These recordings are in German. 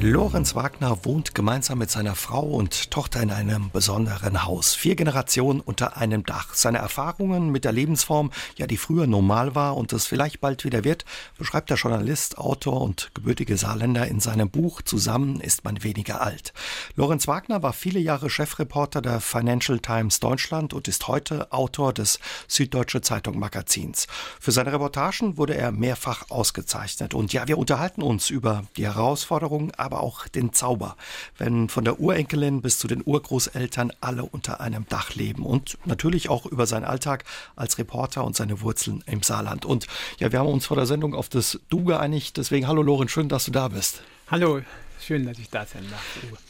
Lorenz Wagner wohnt gemeinsam mit seiner Frau und Tochter in einem besonderen Haus. Vier Generationen unter einem Dach. Seine Erfahrungen mit der Lebensform, ja, die früher normal war und es vielleicht bald wieder wird, beschreibt der Journalist, Autor und gebürtige Saarländer in seinem Buch Zusammen ist man weniger alt. Lorenz Wagner war viele Jahre Chefreporter der Financial Times Deutschland und ist heute Autor des Süddeutsche Zeitung Magazins. Für seine Reportagen wurde er mehrfach ausgezeichnet. Und ja, wir unterhalten uns über die Herausforderungen, aber auch den Zauber, wenn von der Urenkelin bis zu den Urgroßeltern alle unter einem Dach leben und natürlich auch über seinen Alltag als Reporter und seine Wurzeln im Saarland. Und ja, wir haben uns vor der Sendung auf das Du geeinigt, deswegen hallo Loren, schön, dass du da bist. Hallo, schön, dass ich da sein darf.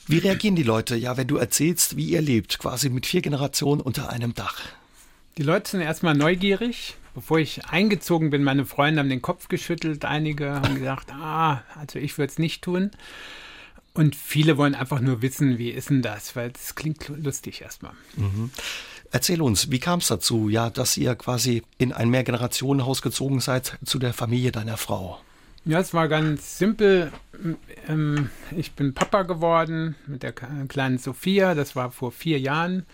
Wie reagieren die Leute, ja, wenn du erzählst, wie ihr lebt, quasi mit vier Generationen unter einem Dach? Die Leute sind erstmal neugierig. Bevor ich eingezogen bin, meine Freunde haben den Kopf geschüttelt. Einige haben gesagt, ah, also ich würde es nicht tun. Und viele wollen einfach nur wissen, wie ist denn das? Weil es klingt lustig erstmal. Mhm. Erzähl uns, wie kam es dazu, ja, dass ihr quasi in ein Mehrgenerationenhaus gezogen seid zu der Familie deiner Frau? Ja, es war ganz simpel. Ähm, ich bin Papa geworden mit der kleinen Sophia. Das war vor vier Jahren.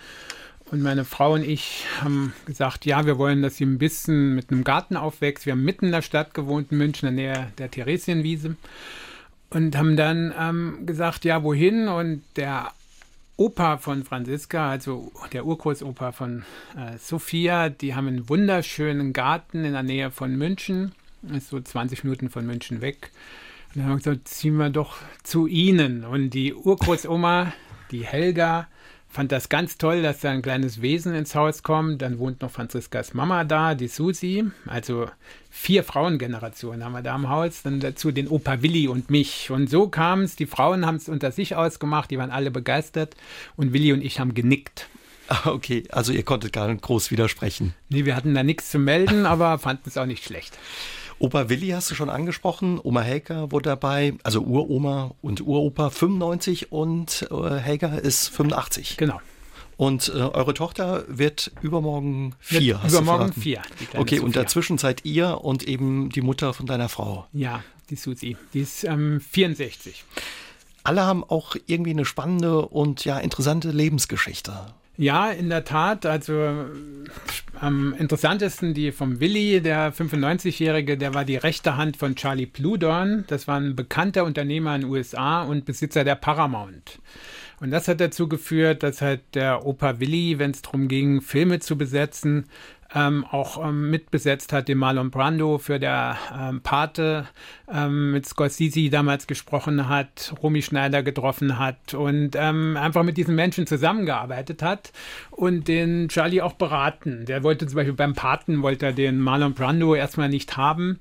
Und meine Frau und ich haben gesagt, ja, wir wollen, dass sie ein bisschen mit einem Garten aufwächst. Wir haben mitten in der Stadt gewohnt, in München, in der Nähe der Theresienwiese. Und haben dann ähm, gesagt, ja, wohin? Und der Opa von Franziska, also der Urgroßopa von äh, Sophia, die haben einen wunderschönen Garten in der Nähe von München. Ist so 20 Minuten von München weg. Und dann haben wir gesagt, ziehen wir doch zu ihnen. Und die Urgroßoma, die Helga, fand das ganz toll, dass da ein kleines Wesen ins Haus kommt. Dann wohnt noch Franziskas Mama da, die Susi. Also vier Frauengenerationen haben wir da im Haus. Dann dazu den Opa Willi und mich. Und so kam es. Die Frauen haben es unter sich ausgemacht. Die waren alle begeistert. Und Willi und ich haben genickt. Ah, okay, also ihr konntet gar nicht groß widersprechen. Nee, wir hatten da nichts zu melden, aber fanden es auch nicht schlecht. Opa Willi hast du schon angesprochen, Oma Helga wurde dabei, also Uroma und Uropa 95 und äh, Helga ist 85. Genau. Und äh, eure Tochter wird übermorgen vier. Wird übermorgen vier. Okay, Sophia. und dazwischen seid ihr und eben die Mutter von deiner Frau. Ja, die Susi. Die ist ähm, 64. Alle haben auch irgendwie eine spannende und ja interessante Lebensgeschichte. Ja, in der Tat. Also am interessantesten die vom Willi, der 95-Jährige, der war die rechte Hand von Charlie Pludorn. Das war ein bekannter Unternehmer in den USA und Besitzer der Paramount. Und das hat dazu geführt, dass halt der Opa Willi, wenn es darum ging, Filme zu besetzen, ähm, auch ähm, mitbesetzt hat, den Marlon Brando für der ähm, Pate ähm, mit Scorsese damals gesprochen hat, Romy Schneider getroffen hat und ähm, einfach mit diesen Menschen zusammengearbeitet hat und den Charlie auch beraten. Der wollte zum Beispiel beim Paten, wollte er den Marlon Brando erstmal nicht haben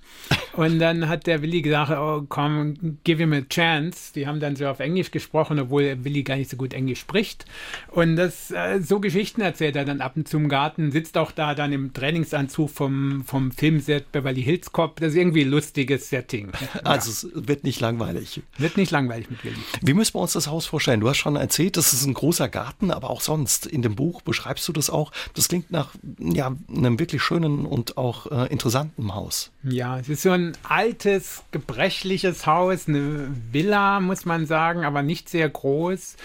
und dann hat der Willi gesagt, oh komm, give him a chance. Die haben dann so auf Englisch gesprochen, obwohl Willi gar nicht so gut Englisch spricht und das, äh, so Geschichten erzählt er dann ab und zu im Garten, sitzt auch da dann im Trainingsanzug vom, vom Filmset Beverly Hills Cop. Das ist irgendwie ein lustiges Setting. Also ja. es wird nicht langweilig. Wird nicht langweilig mit Willi. Wie müssen wir uns das Haus vorstellen? Du hast schon erzählt, das ist ein großer Garten, aber auch sonst in dem Buch beschreibst du das auch. Das klingt nach ja, einem wirklich schönen und auch äh, interessanten Haus. Ja, es ist so ein altes, gebrechliches Haus, eine Villa, muss man sagen, aber nicht sehr groß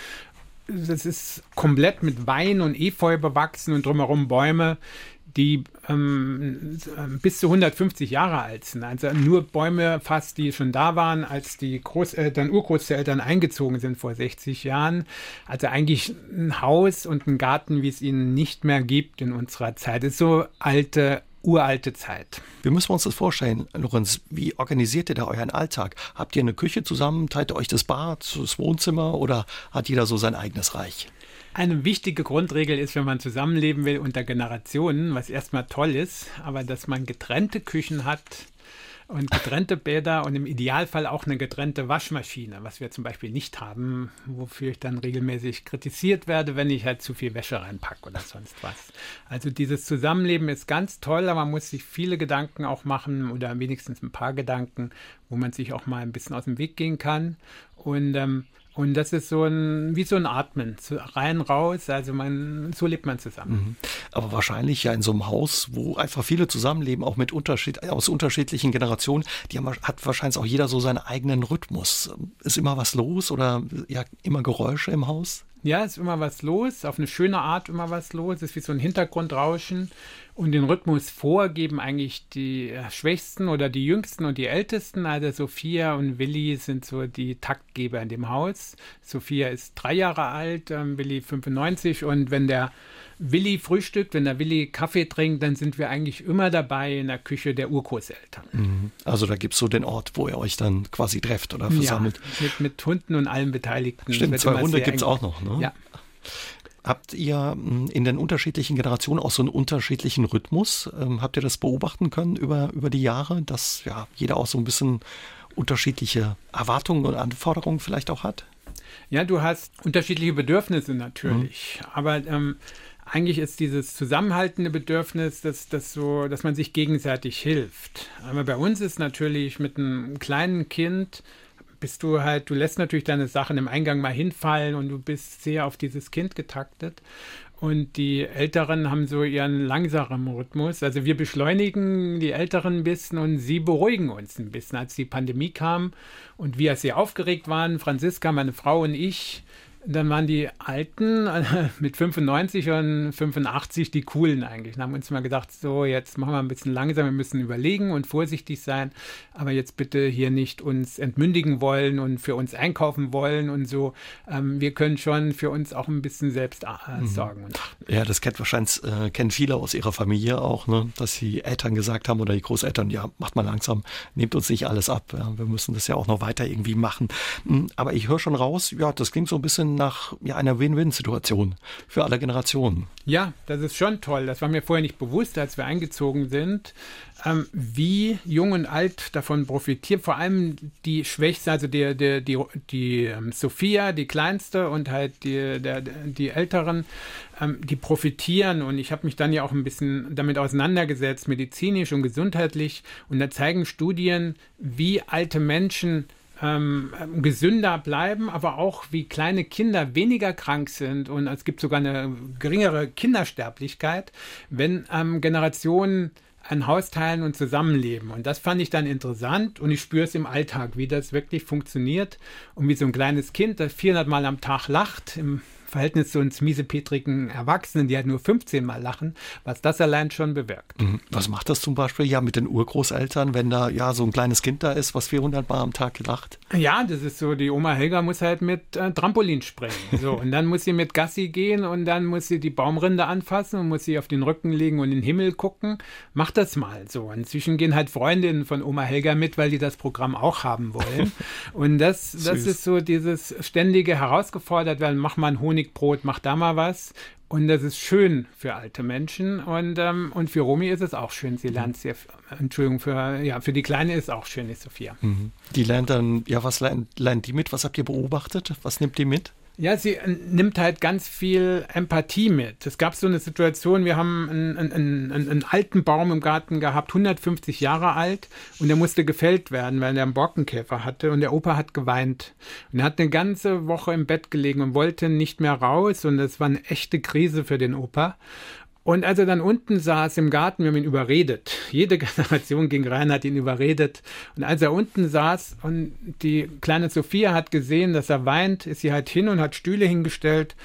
das ist komplett mit Wein und Efeu bewachsen und drumherum Bäume die ähm, bis zu 150 Jahre alt sind. Also nur Bäume fast, die schon da waren, als die Großeltern, Urgroßeltern eingezogen sind vor 60 Jahren. Also eigentlich ein Haus und ein Garten, wie es ihnen nicht mehr gibt in unserer Zeit. Das ist so alte uralte Zeit. Wie müssen wir uns das vorstellen, Lorenz? Wie organisiert ihr da euren Alltag? Habt ihr eine Küche zusammen? Teilt ihr euch das Bad, das Wohnzimmer oder hat jeder so sein eigenes Reich? Eine wichtige Grundregel ist, wenn man zusammenleben will unter Generationen, was erstmal toll ist, aber dass man getrennte Küchen hat und getrennte Bäder und im Idealfall auch eine getrennte Waschmaschine, was wir zum Beispiel nicht haben, wofür ich dann regelmäßig kritisiert werde, wenn ich halt zu viel Wäsche reinpacke oder sonst was. Also dieses Zusammenleben ist ganz toll, aber man muss sich viele Gedanken auch machen oder wenigstens ein paar Gedanken, wo man sich auch mal ein bisschen aus dem Weg gehen kann. Und ähm, Und das ist so ein, wie so ein Atmen, rein, raus, also man, so lebt man zusammen. Mhm. Aber wahrscheinlich ja in so einem Haus, wo einfach viele zusammenleben, auch mit Unterschied, aus unterschiedlichen Generationen, die haben, hat wahrscheinlich auch jeder so seinen eigenen Rhythmus. Ist immer was los oder ja, immer Geräusche im Haus? Ja, ist immer was los, auf eine schöne Art immer was los, ist wie so ein Hintergrundrauschen und den Rhythmus vorgeben eigentlich die äh, Schwächsten oder die Jüngsten und die Ältesten. Also Sophia und Willi sind so die Taktgeber in dem Haus. Sophia ist drei Jahre alt, ähm, Willi 95 und wenn der Willi frühstückt, wenn der Willi Kaffee trinkt, dann sind wir eigentlich immer dabei in der Küche der Urgroßeltern. Mhm. Also da gibt es so den Ort, wo ihr euch dann quasi trefft oder versammelt. Ja, mit, mit Hunden und allen Beteiligten. Stimmt, zwei Hunde gibt es auch noch. Ne? Ja. Habt ihr hm, in den unterschiedlichen Generationen auch so einen unterschiedlichen Rhythmus? Ähm, habt ihr das beobachten können über, über die Jahre, dass ja jeder auch so ein bisschen unterschiedliche Erwartungen und Anforderungen vielleicht auch hat? Ja, du hast unterschiedliche Bedürfnisse natürlich. Mhm. Aber ähm, eigentlich ist dieses zusammenhaltende Bedürfnis, dass, dass, so, dass man sich gegenseitig hilft. Aber bei uns ist natürlich mit einem kleinen Kind bist du halt, du lässt natürlich deine Sachen im Eingang mal hinfallen und du bist sehr auf dieses Kind getaktet. Und die Älteren haben so ihren langsamen Rhythmus. Also wir beschleunigen die Älteren ein bisschen und sie beruhigen uns ein bisschen. Als die Pandemie kam und wir sehr aufgeregt waren, Franziska, meine Frau und ich, dann waren die Alten mit 95 und 85 die Coolen eigentlich. Dann haben wir uns mal gedacht, so jetzt machen wir ein bisschen langsam, wir müssen überlegen und vorsichtig sein, aber jetzt bitte hier nicht uns entmündigen wollen und für uns einkaufen wollen und so. Ähm, wir können schon für uns auch ein bisschen selbst äh, mhm. sorgen. Ja, das kennt wahrscheinlich äh, kennen viele aus ihrer Familie auch, ne? dass die Eltern gesagt haben oder die Großeltern, ja, macht mal langsam, nehmt uns nicht alles ab. Ja? Wir müssen das ja auch noch weiter irgendwie machen. Hm, aber ich höre schon raus, ja, das klingt so ein bisschen nach ja, einer Win-Win-Situation für alle Generationen. Ja, das ist schon toll. Das war mir vorher nicht bewusst, als wir eingezogen sind, ähm, wie jung und alt davon profitieren. Vor allem die Schwächste, also die, die, die, die ähm, Sophia, die Kleinste und halt die, der, die Älteren, ähm, die profitieren. Und ich habe mich dann ja auch ein bisschen damit auseinandergesetzt, medizinisch und gesundheitlich. Und da zeigen Studien, wie alte Menschen ähm, gesünder bleiben, aber auch wie kleine Kinder weniger krank sind und es gibt sogar eine geringere Kindersterblichkeit, wenn ähm, Generationen ein Haus teilen und zusammenleben. Und das fand ich dann interessant und ich spüre es im Alltag, wie das wirklich funktioniert und wie so ein kleines Kind, das 400 Mal am Tag lacht, im Verhältnis zu uns miesepetrigen Erwachsenen, die halt nur 15 Mal lachen, was das allein schon bewirkt. Mhm. Was macht das zum Beispiel ja mit den Urgroßeltern, wenn da ja so ein kleines Kind da ist, was 400 Mal am Tag lacht? Ja, das ist so, die Oma Helga muss halt mit äh, Trampolin springen. So, und dann muss sie mit Gassi gehen und dann muss sie die Baumrinde anfassen und muss sie auf den Rücken legen und in den Himmel gucken. Mach das mal so. Inzwischen gehen halt Freundinnen von Oma Helga mit, weil die das Programm auch haben wollen. Und das, das ist so dieses ständige herausgefordert werden, mach mal einen Honig Honigbrot, mach da mal was. Und das ist schön für alte Menschen und, ähm, und für Romy ist es auch schön. Sie lernt sehr, Entschuldigung, für, ja, für die Kleine ist es auch schön, die Sophia. Mhm. Die lernt dann, ja, was lernt, lernt die mit? Was habt ihr beobachtet? Was nimmt die mit? Ja, sie äh, nimmt halt ganz viel Empathie mit. Es gab so eine Situation, wir haben einen, einen, einen, einen, alten Baum im Garten gehabt, 150 Jahre alt, und der musste gefällt werden, weil er einen Borkenkäfer hatte und der Opa hat geweint. Und er hat eine ganze Woche im Bett gelegen und wollte nicht mehr raus und das war eine echte Krise für den Opa. Und als er dann unten saß im Garten, wir haben ihn überredet. Jede Generation ging rein, hat ihn überredet. Und als er unten saß und die kleine Sophia hat gesehen, dass er weint, ist sie halt hin und hat Stühle hingestellt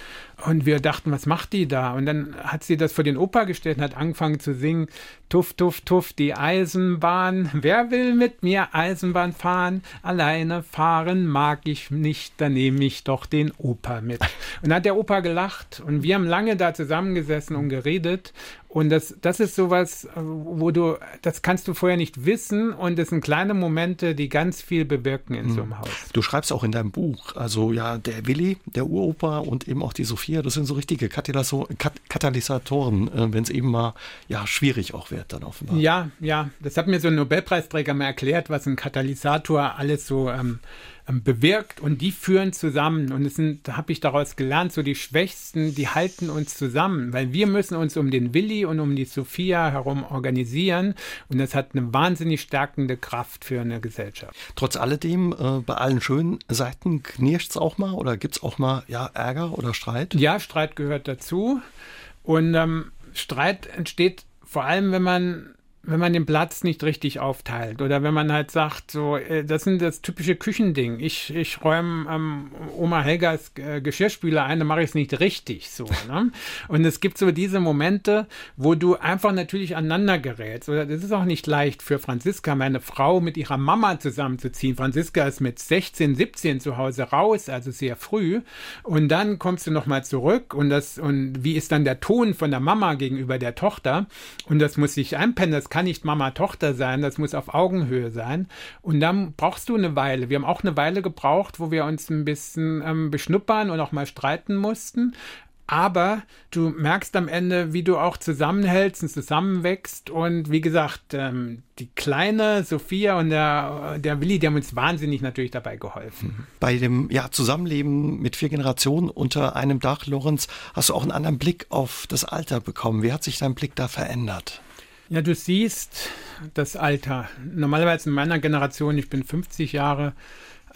und wir dachten, was macht die da? Und dann hat sie das vor den Opa gestellt und hat angefangen zu singen, Tuff, tuff, tuff, die Eisenbahn. Wer will mit mir Eisenbahn fahren? Alleine fahren mag ich nicht, dann nehme ich doch den Opa mit. Und dann hat der Opa gelacht und wir haben lange da zusammengesessen und geredet und das, das ist sowas, wo du, das kannst du vorher nicht wissen und es sind kleine Momente, die ganz viel bewirken in hm. so einem Haus. Du schreibst auch in deinem Buch, also ja, der Willi, der Uropa und eben auch die Sophia, das sind so richtige Katalysatoren, äh, wenn es eben mal ja schwierig auch wird dann offenbar. Ja, ja, das hat mir so ein Nobelpreisträger mal erklärt, was ein Katalysator alles so ähm, bewirkt und die führen zusammen. Und es sind, da habe ich daraus gelernt, so die Schwächsten, die halten uns zusammen, weil wir müssen uns um den Willi und um die Sophia herum organisieren und das hat eine wahnsinnig stärkende Kraft für eine Gesellschaft. Trotz alledem, äh, bei allen schönen Seiten knirscht es auch mal oder gibt es auch mal ja, Ärger oder Streit? Ja, Streit gehört dazu und ähm, Streit entsteht vor allem, wenn man wenn man den Platz nicht richtig aufteilt oder wenn man halt sagt, so, äh, das sind das typische Küchending. Ich, ich räume ähm, Oma Helgas äh, Geschirrspüler ein, dann mache ich es nicht richtig so. Ne? Und es gibt so diese Momente, wo du einfach natürlich aneinander gerätst. Oder das ist auch nicht leicht für Franziska, meine Frau, mit ihrer Mama zusammenzuziehen. Franziska ist mit 16, 17 zu Hause raus, also sehr früh. Und dann kommst du nochmal zurück und das, und wie ist dann der Ton von der Mama gegenüber der Tochter? Und das muss sich einpennen, das kann nicht Mama-Tochter sein, das muss auf Augenhöhe sein. Und dann brauchst du eine Weile. Wir haben auch eine Weile gebraucht, wo wir uns ein bisschen ähm, beschnuppern und auch mal streiten mussten. Aber du merkst am Ende, wie du auch zusammenhältst und zusammenwächst. Und wie gesagt, ähm, die kleine Sophia und der, der Willi, die haben uns wahnsinnig natürlich dabei geholfen. Bei dem ja, Zusammenleben mit vier Generationen unter einem Dach, Lorenz, hast du auch einen anderen Blick auf das Alter bekommen. Wie hat sich dein Blick da verändert? Ja, du siehst das Alter. Normalerweise in meiner Generation, ich bin 50 Jahre,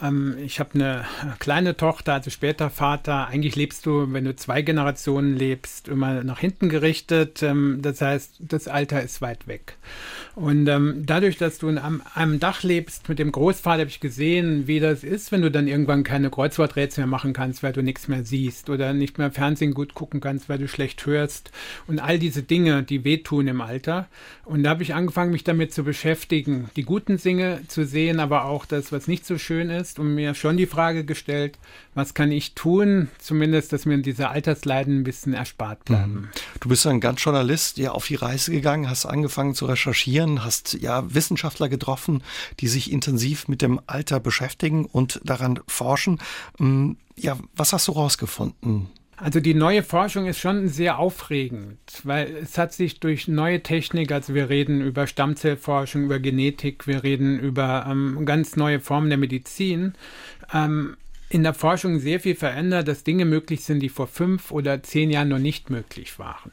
ähm, ich habe eine kleine Tochter, also später Vater. Eigentlich lebst du, wenn du zwei Generationen lebst, immer nach hinten gerichtet. Ähm, das heißt, das Alter ist weit weg. Und ähm, dadurch, dass du in einem, einem Dach lebst mit dem Großvater, habe ich gesehen, wie das ist, wenn du dann irgendwann keine Kreuzworträtsel mehr machen kannst, weil du nichts mehr siehst oder nicht mehr Fernsehen gut gucken kannst, weil du schlecht hörst und all diese Dinge, die wehtun im Alter. Und da habe ich angefangen, mich damit zu beschäftigen, die guten Dinge zu sehen, aber auch das, was nicht so schön ist ist und mir schon die Frage gestellt, was kann ich tun, zumindest, dass mir diese Altersleiden ein bisschen erspart bleiben. Mhm. Du bist ein ganz Journalist, ja, auf die Reise gegangen, hast angefangen zu recherchieren, hast ja Wissenschaftler getroffen, die sich intensiv mit dem Alter beschäftigen und daran forschen. Mm, ja, was hast du rausgefunden? Also die neue Forschung ist schon sehr aufregend, weil es hat sich durch neue Technik, also wir reden über Stammzellforschung, über Genetik, wir reden über ähm, ganz neue Formen der Medizin, ähm, in der Forschung sehr viel verändert, dass Dinge möglich sind, die vor fünf oder zehn Jahren noch nicht möglich waren.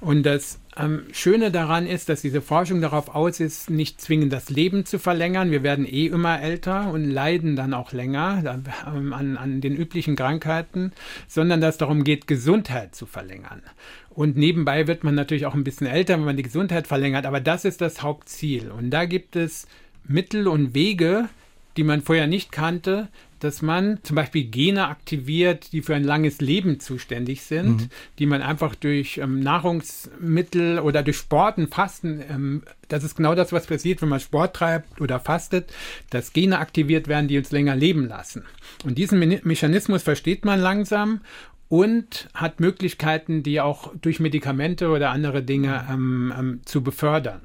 Und das ähm, Schöne daran ist, dass diese Forschung darauf aus ist, nicht zwingend das Leben zu verlängern. Wir werden eh immer älter und leiden dann auch länger ähm, an, an den üblichen Krankheiten, sondern dass es darum geht, Gesundheit zu verlängern. Und nebenbei wird man natürlich auch ein bisschen älter, wenn man die Gesundheit verlängert, aber das ist das Hauptziel. Und da gibt es Mittel und Wege, die man vorher nicht kannte, dass man zum Beispiel Gene aktiviert, die für ein langes Leben zuständig sind, mhm. die man einfach durch ähm, Nahrungsmittel oder durch Sporten, Fasten, ähm, das ist genau das, was passiert, wenn man Sport treibt oder fastet, dass Gene aktiviert werden, die uns länger leben lassen. Und diesen Me Mechanismus versteht man langsam und hat Möglichkeiten, die auch durch Medikamente oder andere Dinge ähm, ähm, zu befördern.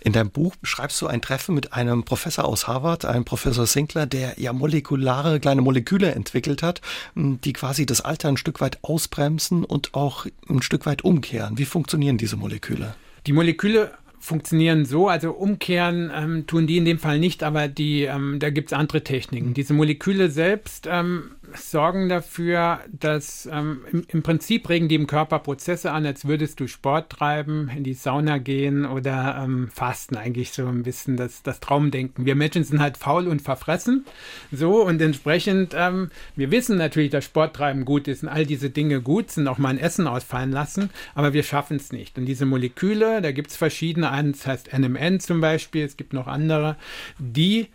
In deinem Buch beschreibst du ein Treffen mit einem Professor aus Harvard, einem Professor Sinkler, der ja molekulare kleine Moleküle entwickelt hat, die quasi das Alter ein Stück weit ausbremsen und auch ein Stück weit umkehren. Wie funktionieren diese Moleküle? Die Moleküle funktionieren so, also umkehren ähm, tun die in dem Fall nicht, aber die, ähm, da gibt es andere Techniken. Diese Moleküle selbst ähm, sorgen dafür, dass ähm, im, im, Prinzip regen die im Körper Prozesse an, als würdest du Sport treiben, in die Sauna gehen oder ähm, fasten, eigentlich so ein bisschen das, das Traumdenken. Wir Menschen sind halt faul und verfressen, so und entsprechend, ähm, wir wissen natürlich, dass Sporttreiben gut ist und all diese Dinge gut sind, auch mal ein Essen ausfallen lassen, aber wir schaffen es nicht. Und diese Moleküle, da gibt es verschiedene, eins heißt NMN zum Beispiel, es gibt noch andere, die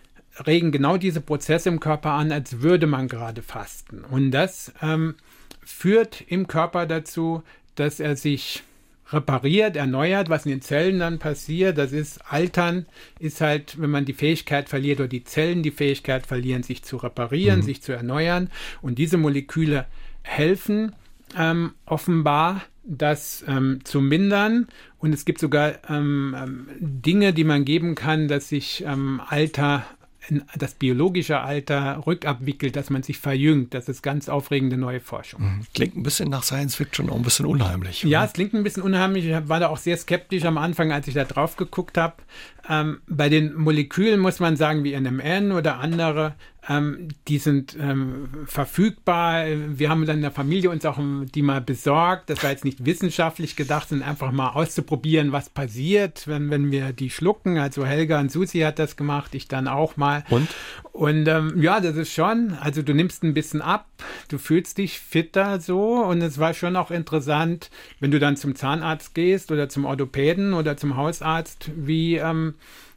regen genau diese Prozesse im Körper an, als würde man gerade fasten. Und das ähm, führt im Körper dazu, dass er sich repariert, erneuert, was in den Zellen dann passiert. Das ist Altern, ist halt, wenn man die Fähigkeit verliert oder die Zellen die Fähigkeit verlieren, sich zu reparieren, mhm. sich zu erneuern. Und diese Moleküle helfen ähm, offenbar, das ähm, zu mindern. Und es gibt sogar ähm, ähm Dinge, die man geben kann, dass sich ähm, Alter das biologische Alter rückabwickelt, dass man sich verjüngt. Das ist ganz aufregende neue Forschung. Mhm. Klingt ein bisschen nach Science Fiction, auch ein bisschen unheimlich. Ja, oder? es klingt ein bisschen unheimlich. Ich war da auch sehr skeptisch am Anfang, als ich da drauf geguckt habe. Ähm, bei den Molekülen muss man sagen, wie NMN oder andere, ähm, die sind ähm, verfügbar. Wir haben dann in der Familie uns auch die mal besorgt. Das war jetzt nicht wissenschaftlich gedacht, sondern einfach mal auszuprobieren, was passiert, wenn, wenn wir die schlucken. Also Helga und Susi hat das gemacht, ich dann auch mal. Und? Und ähm, ja, das ist schon, also du nimmst ein bisschen ab, du fühlst dich fitter so und es war schon auch interessant, wenn du dann zum Zahnarzt gehst oder zum Orthopäden oder zum Hausarzt, wie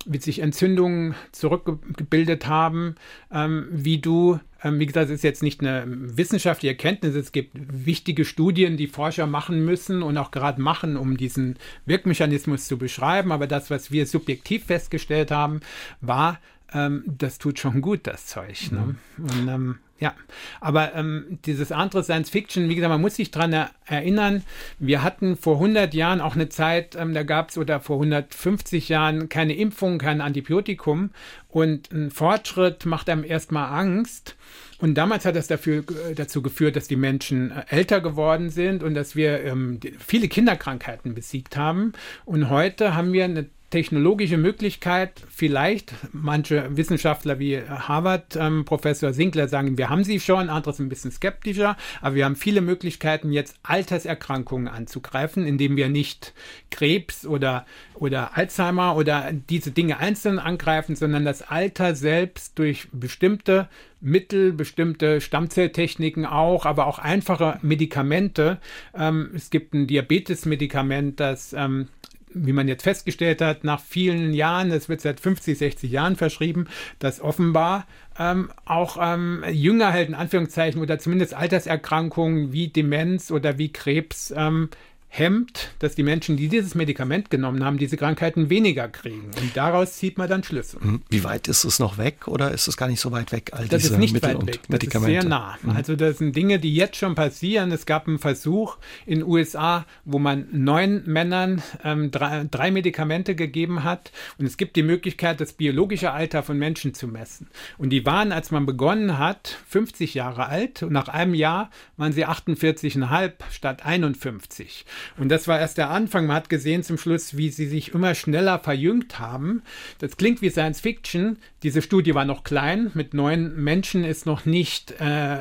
wie sich Entzündungen zurückgebildet haben, ähm, wie du, ähm, wie gesagt, es ist jetzt nicht eine wissenschaftliche Erkenntnis, es gibt wichtige Studien, die Forscher machen müssen und auch gerade machen, um diesen Wirkmechanismus zu beschreiben, aber das, was wir subjektiv festgestellt haben, war, ähm, das tut schon gut, das Zeug. Ne? Mhm. Und, ähm, ja, aber ähm, dieses andere Science Fiction, wie gesagt, man muss sich daran erinnern, wir hatten vor 100 Jahren auch eine Zeit, ähm, da gab es oder vor 150 Jahren keine Impfung, kein Antibiotikum und ein Fortschritt macht einem erstmal Angst. Und damals hat das dafür, dazu geführt, dass die Menschen äh, älter geworden sind und dass wir ähm, viele Kinderkrankheiten besiegt haben. Und heute haben wir eine technologische Möglichkeit, vielleicht manche Wissenschaftler wie Harvard, ähm, Professor Sinkler sagen, wir haben sie schon, andere sind ein bisschen skeptischer, aber wir haben viele Möglichkeiten, jetzt Alterserkrankungen anzugreifen, indem wir nicht Krebs oder, oder Alzheimer oder diese Dinge einzeln angreifen, sondern das Alter selbst durch bestimmte Mittel, bestimmte Stammzelltechniken auch, aber auch einfache Medikamente. Ähm, es gibt ein Diabetes-Medikament, das ähm, wie man jetzt festgestellt hat, nach vielen Jahren, es wird seit 50, 60 Jahren verschrieben, dass offenbar ähm, auch ähm, Jünger halt in Anführungszeichen oder zumindest Alterserkrankungen wie Demenz oder wie Krebs ähm, hemmt, dass die Menschen, die dieses Medikament genommen haben, diese Krankheiten weniger kriegen. Und daraus zieht man dann Schlüsse. Hm, wie weit ist es noch weg oder ist es gar nicht so weit weg? All das ist nicht Mittel weit weg. Das ist sehr nah. Mhm. Also das sind Dinge, die jetzt schon passieren. Es gab einen Versuch in den USA, wo man neun Männern ähm, drei, drei Medikamente gegeben hat. Und es gibt die Möglichkeit, das biologische Alter von Menschen zu messen. Und die waren, als man begonnen hat, 50 Jahre alt. Und nach einem Jahr waren sie 48,5 statt 51. Und das war erst der Anfang. Man hat gesehen zum Schluss, wie sie sich immer schneller verjüngt haben. Das klingt wie Science Fiction. Diese Studie war noch klein. Mit neun Menschen ist noch nicht äh,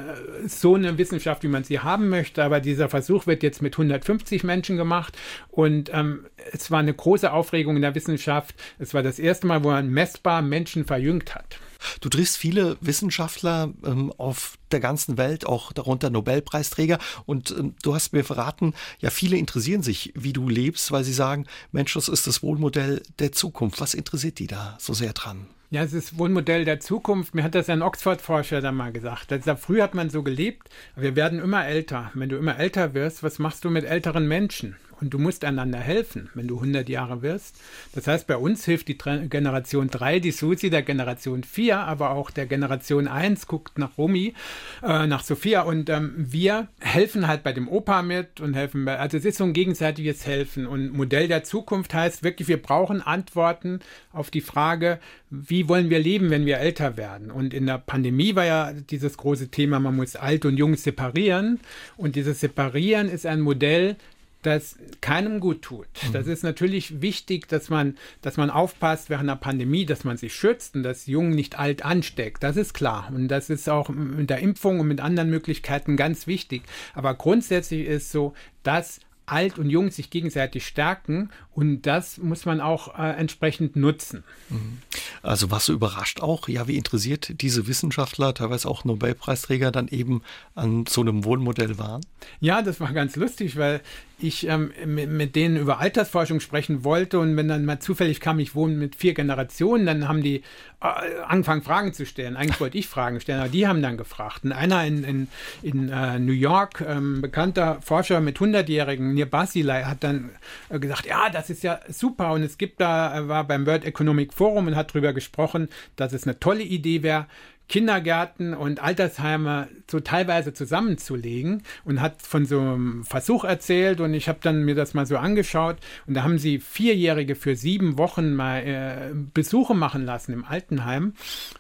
so eine Wissenschaft, wie man sie haben möchte. Aber dieser Versuch wird jetzt mit 150 Menschen gemacht. Und ähm, es war eine große Aufregung in der Wissenschaft. Es war das erste Mal, wo man messbar Menschen verjüngt hat. Du triffst viele Wissenschaftler ähm, auf der ganzen Welt, auch darunter Nobelpreisträger. Und ähm, du hast mir verraten, ja, viele interessieren sich, wie du lebst, weil sie sagen, Mensch, das ist das Wohlmodell der Zukunft. Was interessiert die da so sehr dran? Ja, es ist Wohnmodell der Zukunft. Mir hat das ein Oxford-Forscher da mal gesagt. Also früher hat man so gelebt, wir werden immer älter. Wenn du immer älter wirst, was machst du mit älteren Menschen? Und du musst einander helfen, wenn du 100 Jahre wirst. Das heißt, bei uns hilft die Generation 3, die Susi, der Generation 4, aber auch der Generation 1 guckt nach Romy, äh, nach Sophia und ähm, wir helfen halt bei dem Opa mit und helfen bei, also es ist so ein gegenseitiges Helfen und Modell der Zukunft heißt wirklich, wir brauchen Antworten auf die Frage, wie wollen wir leben, wenn wir älter werden? Und in der Pandemie war ja dieses große Thema, man muss alt und jung separieren. Und dieses Separieren ist ein Modell, das keinem gut tut. Mhm. Das ist natürlich wichtig, dass man, dass man aufpasst während der Pandemie, dass man sich schützt und dass Jungen nicht alt ansteckt. Das ist klar. Und das ist auch mit der Impfung und mit anderen Möglichkeiten ganz wichtig. Aber grundsätzlich ist so, dass alt und jung sich gegenseitig stärken und das muss man auch äh, entsprechend nutzen. Mhm. Also was so überrascht auch, ja, wie interessiert diese Wissenschaftler, teilweise auch Nobelpreisträger, dann eben an so einem Wohnmodell waren? Ja, das war ganz lustig, weil ich ähm, mit denen über Altersforschung sprechen wollte und wenn dann mal zufällig kam, ich wohne mit vier Generationen, dann haben die äh, angefangen Fragen zu stellen. Eigentlich wollte ich Fragen stellen, aber die haben dann gefragt. Und einer in, in, in uh, New York, ähm, bekannter Forscher mit 100-Jährigen, Nir Basilei, hat dann äh, gesagt, ja, das ist ja super und es gibt da, er war beim World Economic Forum und hat darüber gesprochen, dass es eine tolle Idee wäre, Kindergärten und Altersheime so teilweise zusammenzulegen und hat von so einem Versuch erzählt und ich habe dann mir das mal so angeschaut und da haben sie Vierjährige für sieben Wochen mal äh, Besuche machen lassen im Altenheim.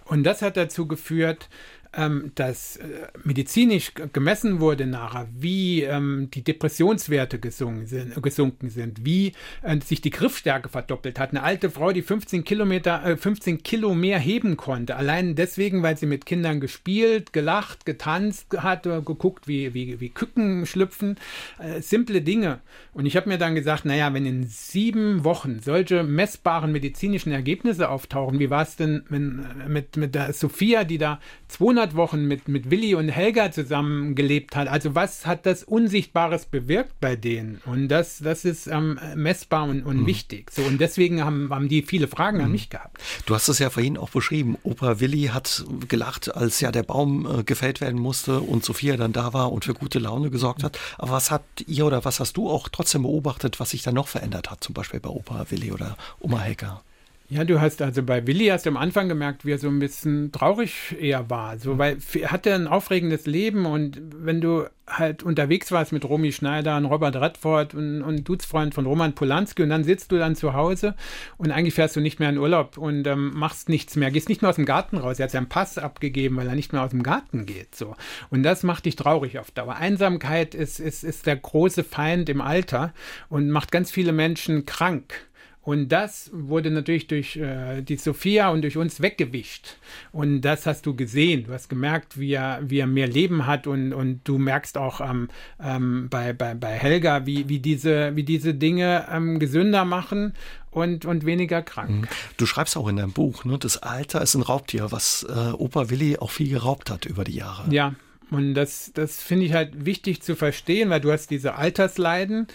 Und das hat dazu geführt, ähm, dass äh, medizinisch gemessen wurde nachher, wie ähm, die Depressionswerte gesungen sind, gesunken sind, wie äh, sich die Griffstärke verdoppelt hat. Eine alte Frau, die 15 Kilometer, äh, 15 Kilo mehr heben konnte, allein deswegen, weil sie mit Kindern gespielt, gelacht, getanzt hat, geguckt, wie, wie, wie Küken schlüpfen. Äh, simple Dinge. Und ich habe mir dann gesagt, naja, wenn in sieben Wochen solche messbaren medizinischen Ergebnisse auftauchen, wie war es denn wenn, äh, mit, mit der Sophia, die da 200 Wochen mit, mit Willi und Helga zusammengelebt hat. Also was hat das Unsichtbares bewirkt bei denen? Und das, das ist ähm, messbar und, und mhm. wichtig. So, und deswegen haben, haben die viele Fragen mhm. an mich gehabt. Du hast es ja vorhin auch beschrieben. Opa Willi hat gelacht, als ja der Baum äh, gefällt werden musste und Sophia dann da war und für gute Laune gesorgt hat. Aber was habt ihr oder was hast du auch trotzdem beobachtet, was sich dann noch verändert hat? Zum Beispiel bei Opa Willi oder Oma Helga? Ja, du hast also bei Willi hast du am Anfang gemerkt, wie er so ein bisschen traurig eher war. So, mhm. weil er hatte ein aufregendes Leben und wenn du halt unterwegs warst mit Romy Schneider und Robert Redford und, und Dudesfreund von Roman Polanski und dann sitzt du dann zu Hause und eigentlich fährst du nicht mehr in Urlaub und ähm, machst nichts mehr, gehst nicht mehr aus dem Garten raus. Er hat seinen Pass abgegeben, weil er nicht mehr aus dem Garten geht. So. Und das macht dich traurig auf Dauer. Einsamkeit ist, ist, ist der große Feind im Alter und macht ganz viele Menschen krank. Und das wurde natürlich durch äh, die Sophia und durch uns weggewischt. Und das hast du gesehen. Du hast gemerkt, wie er, wie er mehr Leben hat und, und du merkst auch ähm, ähm, bei, bei, bei Helga, wie, wie, diese, wie diese Dinge ähm, gesünder machen und, und weniger krank. Mhm. Du schreibst auch in deinem Buch, ne, das Alter ist ein Raubtier, was äh, Opa Willi auch viel geraubt hat über die Jahre. Ja, und das, das finde ich halt wichtig zu verstehen, weil du hast diese Altersleiden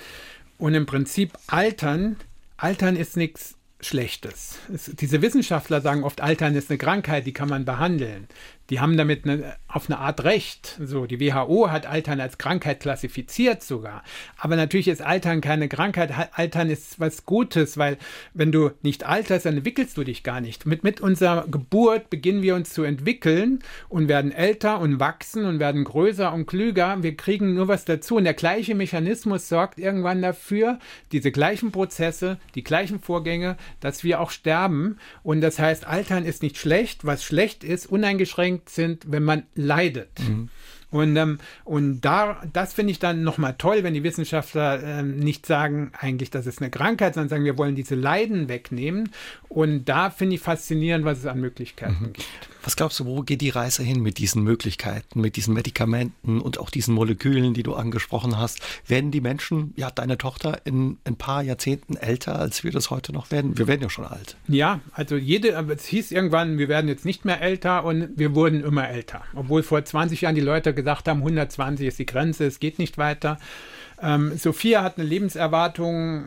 und im Prinzip Altern Altern ist nichts Schlechtes. Es, diese Wissenschaftler sagen oft, Altern ist eine Krankheit, die kann man behandeln die haben damit eine, auf eine Art Recht. So, die WHO hat Altern als Krankheit klassifiziert sogar. Aber natürlich ist Altern keine Krankheit. Altern ist was Gutes, weil wenn du nicht alterst, dann entwickelst du dich gar nicht. Mit, mit unserer Geburt beginnen wir uns zu entwickeln und werden älter und wachsen und werden größer und klüger. Wir kriegen nur was dazu. Und der gleiche Mechanismus sorgt irgendwann dafür, diese gleichen Prozesse, die gleichen Vorgänge, dass wir auch sterben. Und das heißt, Altern ist nicht schlecht. Was schlecht ist, uneingeschränkt abgelenkt sind, wenn man leidet. Mhm. Und, ähm, und da, das finde ich dann nochmal toll, wenn die Wissenschaftler ähm, nicht sagen, eigentlich, das ist eine Krankheit, sondern sagen, wir wollen diese Leiden wegnehmen. Und da finde ich faszinierend, was es an Möglichkeiten mhm. gibt. Was glaubst du, wo geht die Reise hin mit diesen Möglichkeiten, mit diesen Medikamenten und auch diesen Molekülen, die du angesprochen hast? Werden die Menschen, ja, deine Tochter in ein paar Jahrzehnten älter, als wir das heute noch werden? Wir werden ja schon alt. Ja, also jede, es hieß irgendwann, wir werden jetzt nicht mehr älter und wir wurden immer älter. Obwohl vor 20 Jahren die Leute gesagt haben, 120 ist die Grenze, es geht nicht weiter. Ähm, Sophia hat eine Lebenserwartung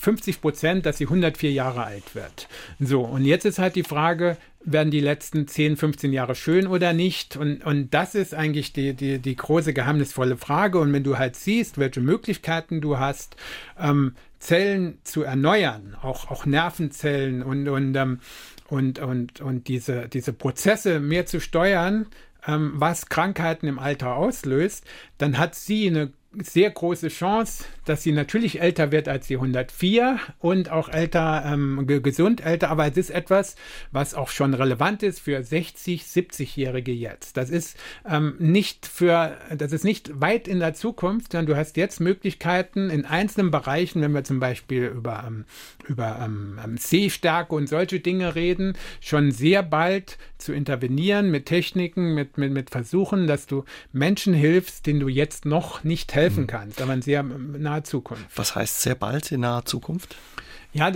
50 Prozent, dass sie 104 Jahre alt wird. So, und jetzt ist halt die Frage, werden die letzten 10, 15 Jahre schön oder nicht? Und, und das ist eigentlich die, die, die große geheimnisvolle Frage. Und wenn du halt siehst, welche Möglichkeiten du hast, ähm, Zellen zu erneuern, auch, auch Nervenzellen und, und, ähm, und, und, und diese, diese Prozesse mehr zu steuern, was Krankheiten im Alter auslöst, dann hat sie eine sehr große Chance, dass sie natürlich älter wird als die 104 und auch älter, ähm, gesund älter, aber es ist etwas, was auch schon relevant ist für 60, 70-Jährige jetzt. Das ist ähm, nicht für, das ist nicht weit in der Zukunft, sondern du hast jetzt Möglichkeiten in einzelnen Bereichen, wenn wir zum Beispiel über, ähm, über ähm, ähm, Sehstärke und solche Dinge reden, schon sehr bald zu intervenieren mit Techniken, mit, mit, mit Versuchen, dass du Menschen hilfst, denen du jetzt noch nicht helfen mhm. kannst, aber sehr naher Zukunft. Was heißt sehr bald in naher Zukunft? Ja,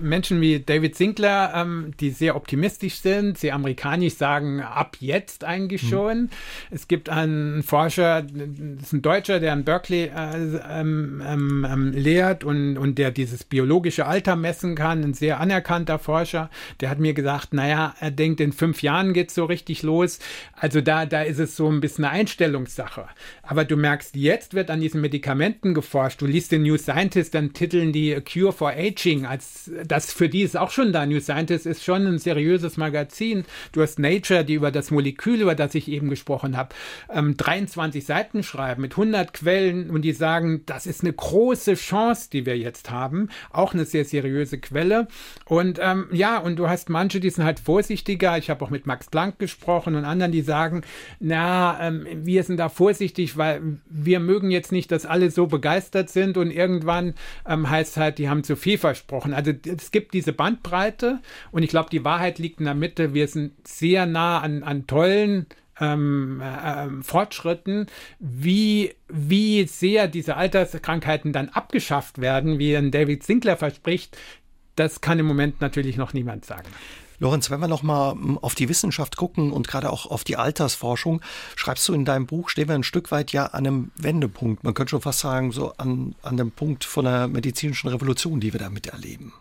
Menschen wie David Sinclair, ähm, die sehr optimistisch sind, sehr amerikanisch sagen, ab jetzt eigentlich hm. schon. Hm. Es gibt einen Forscher, das ist ein Deutscher, der in Berkeley äh, ähm, ähm, ähm, lehrt und, und der dieses biologische Alter messen kann, ein sehr anerkannter Forscher, der hat mir gesagt, naja, er denkt, in fünf Jahren geht's so richtig los. Also da, da ist es so ein bisschen eine Einstellungssache. Aber du merkst, jetzt wird an diesen Medikamenten geforscht. Du liest den New Scientist, dann titeln die Cure for Aging, als das für die ist auch schon da. New Scientist ist schon ein seriöses Magazin. Du hast Nature, die über das Molekül, über das ich eben gesprochen habe, ähm, 23 Seiten schreiben mit 100 Quellen und die sagen, das ist eine große Chance, die wir jetzt haben. Auch eine sehr seriöse Quelle. Und ähm, ja, und du hast manche, die sind halt vorsichtiger. Ich habe auch mit Max Planck gesprochen und anderen, die sagen, na, ähm, wir sind da vorsichtig, weil wir mögen jetzt nicht, dass alle so begeistert sind und irgendwann ähm, heißt halt, die haben zu viel versprochen. Also es gibt diese Bandbreite und ich glaube, die Wahrheit liegt in der Mitte. Wir sind sehr nah an, an tollen ähm, äh, ähm, Fortschritten, wie, wie sehr diese Alterskrankheiten dann abgeschafft werden, wie ein David Sinclair verspricht, das kann im Moment natürlich noch niemand sagen. Lorenz, wenn wir noch mal hm, auf die Wissenschaft gucken und gerade auch auf die Altersforschung, schreibst du in deinem Buch, stehen wir ein Stück weit ja an einem Wendepunkt. Man könnte schon fast sagen, so an, an dem Punkt von der medizinischen Revolution, die wir da miterleben.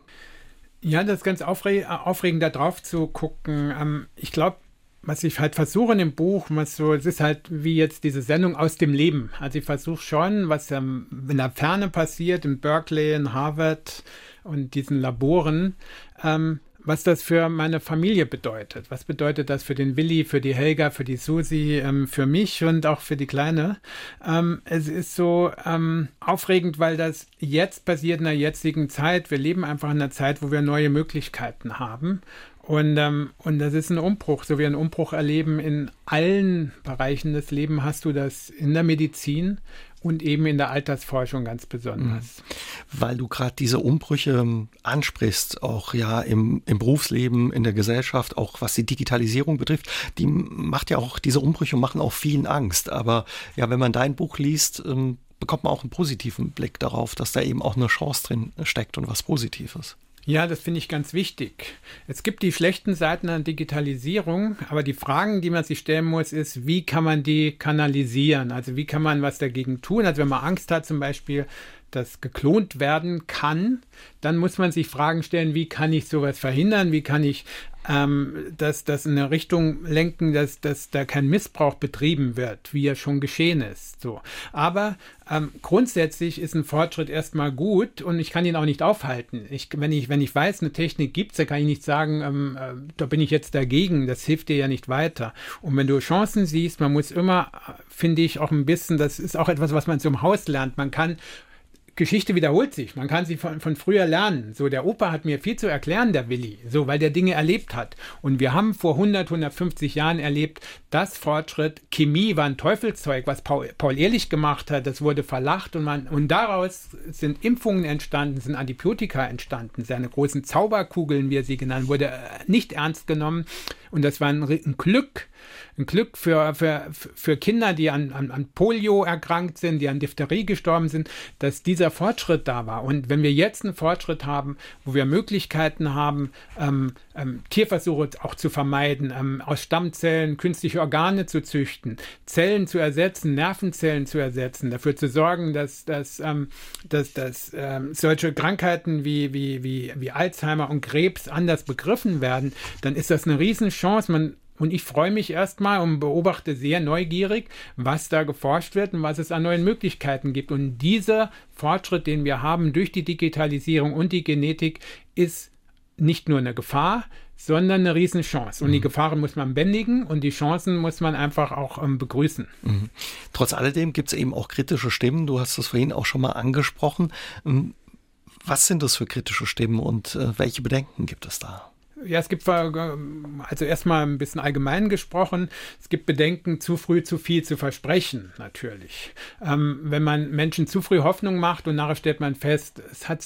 Ja, das ist ganz aufreg aufregend, da drauf zu gucken. Ähm, ich glaube, was ich halt versuche in dem Buch, was so, es ist halt wie jetzt diese Sendung aus dem Leben. Also ich versuche schon, was ähm, in der Ferne passiert, in Berkeley, in Harvard und diesen Laboren, ähm, was das für meine Familie bedeutet. Was bedeutet das für den Willi, für die Helga, für die Susi, ähm, für mich und auch für die Kleine. Ähm, es ist so ähm, aufregend, weil das jetzt passiert in der jetzigen Zeit. Wir leben einfach in einer Zeit, wo wir neue Möglichkeiten haben. Und, ähm, und das ist ein Umbruch, so wie ein Umbruch erleben in allen Bereichen des Lebens hast du das in der Medizin und eben in der Altersforschung ganz besonders. Mhm. Weil du gerade diese Umbrüche ähm, ansprichst, auch ja im, im Berufsleben, in der Gesellschaft, auch was die Digitalisierung betrifft, die macht ja auch, diese Umbrüche machen auch vielen Angst. Aber ja, wenn man dein Buch liest, ähm, bekommt man auch einen positiven Blick darauf, dass da eben auch eine Chance drin steckt und was Positives. Ja, das finde ich ganz wichtig. Es gibt die schlechten Seiten an Digitalisierung, aber die Fragen, die man sich stellen muss, ist, wie kann man die kanalisieren? Also wie kann man was dagegen tun? Also wenn man Angst hat zum Beispiel, dass geklont werden kann, dann muss man sich Fragen stellen, wie kann ich sowas verhindern? Wie kann ich ähm, das, das in eine Richtung lenken, dass, dass da kein Missbrauch betrieben wird, wie er schon geschehen ist. So. Aber ähm, grundsätzlich ist ein Fortschritt erstmal gut und ich kann ihn auch nicht aufhalten. Ich, wenn, ich, wenn ich weiß, eine Technik gibt es, dann kann ich nicht sagen, ähm, äh, da bin ich jetzt dagegen. Das hilft dir ja nicht weiter. Und wenn du Chancen siehst, man muss immer, finde ich, auch ein bisschen, das ist auch etwas, was man zum Haus lernt. Man kann Geschichte wiederholt sich. Man kann sie von, von früher lernen. So, der Opa hat mir viel zu erklären, der Willi, so, weil der Dinge erlebt hat. Und wir haben vor 100, 150 Jahren erlebt, dass Fortschritt, Chemie war ein Teufelszeug, was Paul, Paul Ehrlich gemacht hat. Das wurde verlacht und man, und daraus sind Impfungen entstanden, sind Antibiotika entstanden. Seine großen Zauberkugeln, wie er sie genannt wurde, äh, nicht ernst genommen. Und das war ein, ein Glück, ein Glück für, für, für Kinder, die an, an, an Polio erkrankt sind, die an Diphtherie gestorben sind, dass dieser Fortschritt da war. Und wenn wir jetzt einen Fortschritt haben, wo wir Möglichkeiten haben, ähm, ähm, Tierversuche auch zu vermeiden, ähm, aus Stammzellen künstliche Organe zu züchten, Zellen zu ersetzen, Nervenzellen zu ersetzen, dafür zu sorgen, dass, dass, ähm, dass, dass ähm, solche Krankheiten wie, wie, wie, wie Alzheimer und Krebs anders begriffen werden, dann ist das eine Riesenchance. Man und ich freue mich erstmal und beobachte sehr neugierig, was da geforscht wird und was es an neuen Möglichkeiten gibt. Und dieser Fortschritt, den wir haben durch die Digitalisierung und die Genetik, ist nicht nur eine Gefahr, sondern eine Riesenchance. Und mhm. die Gefahren muss man bändigen und die Chancen muss man einfach auch ähm, begrüßen. Mhm. Trotz alledem gibt es eben auch kritische Stimmen. Du hast das vorhin auch schon mal angesprochen. Ähm, was sind das für kritische Stimmen und äh, welche Bedenken gibt es da? Ja, es gibt also erstmal ein bisschen allgemein gesprochen, es gibt Bedenken, zu früh zu viel zu versprechen, natürlich. Ähm, wenn man Menschen zu früh Hoffnung macht und nachher stellt man fest, es hat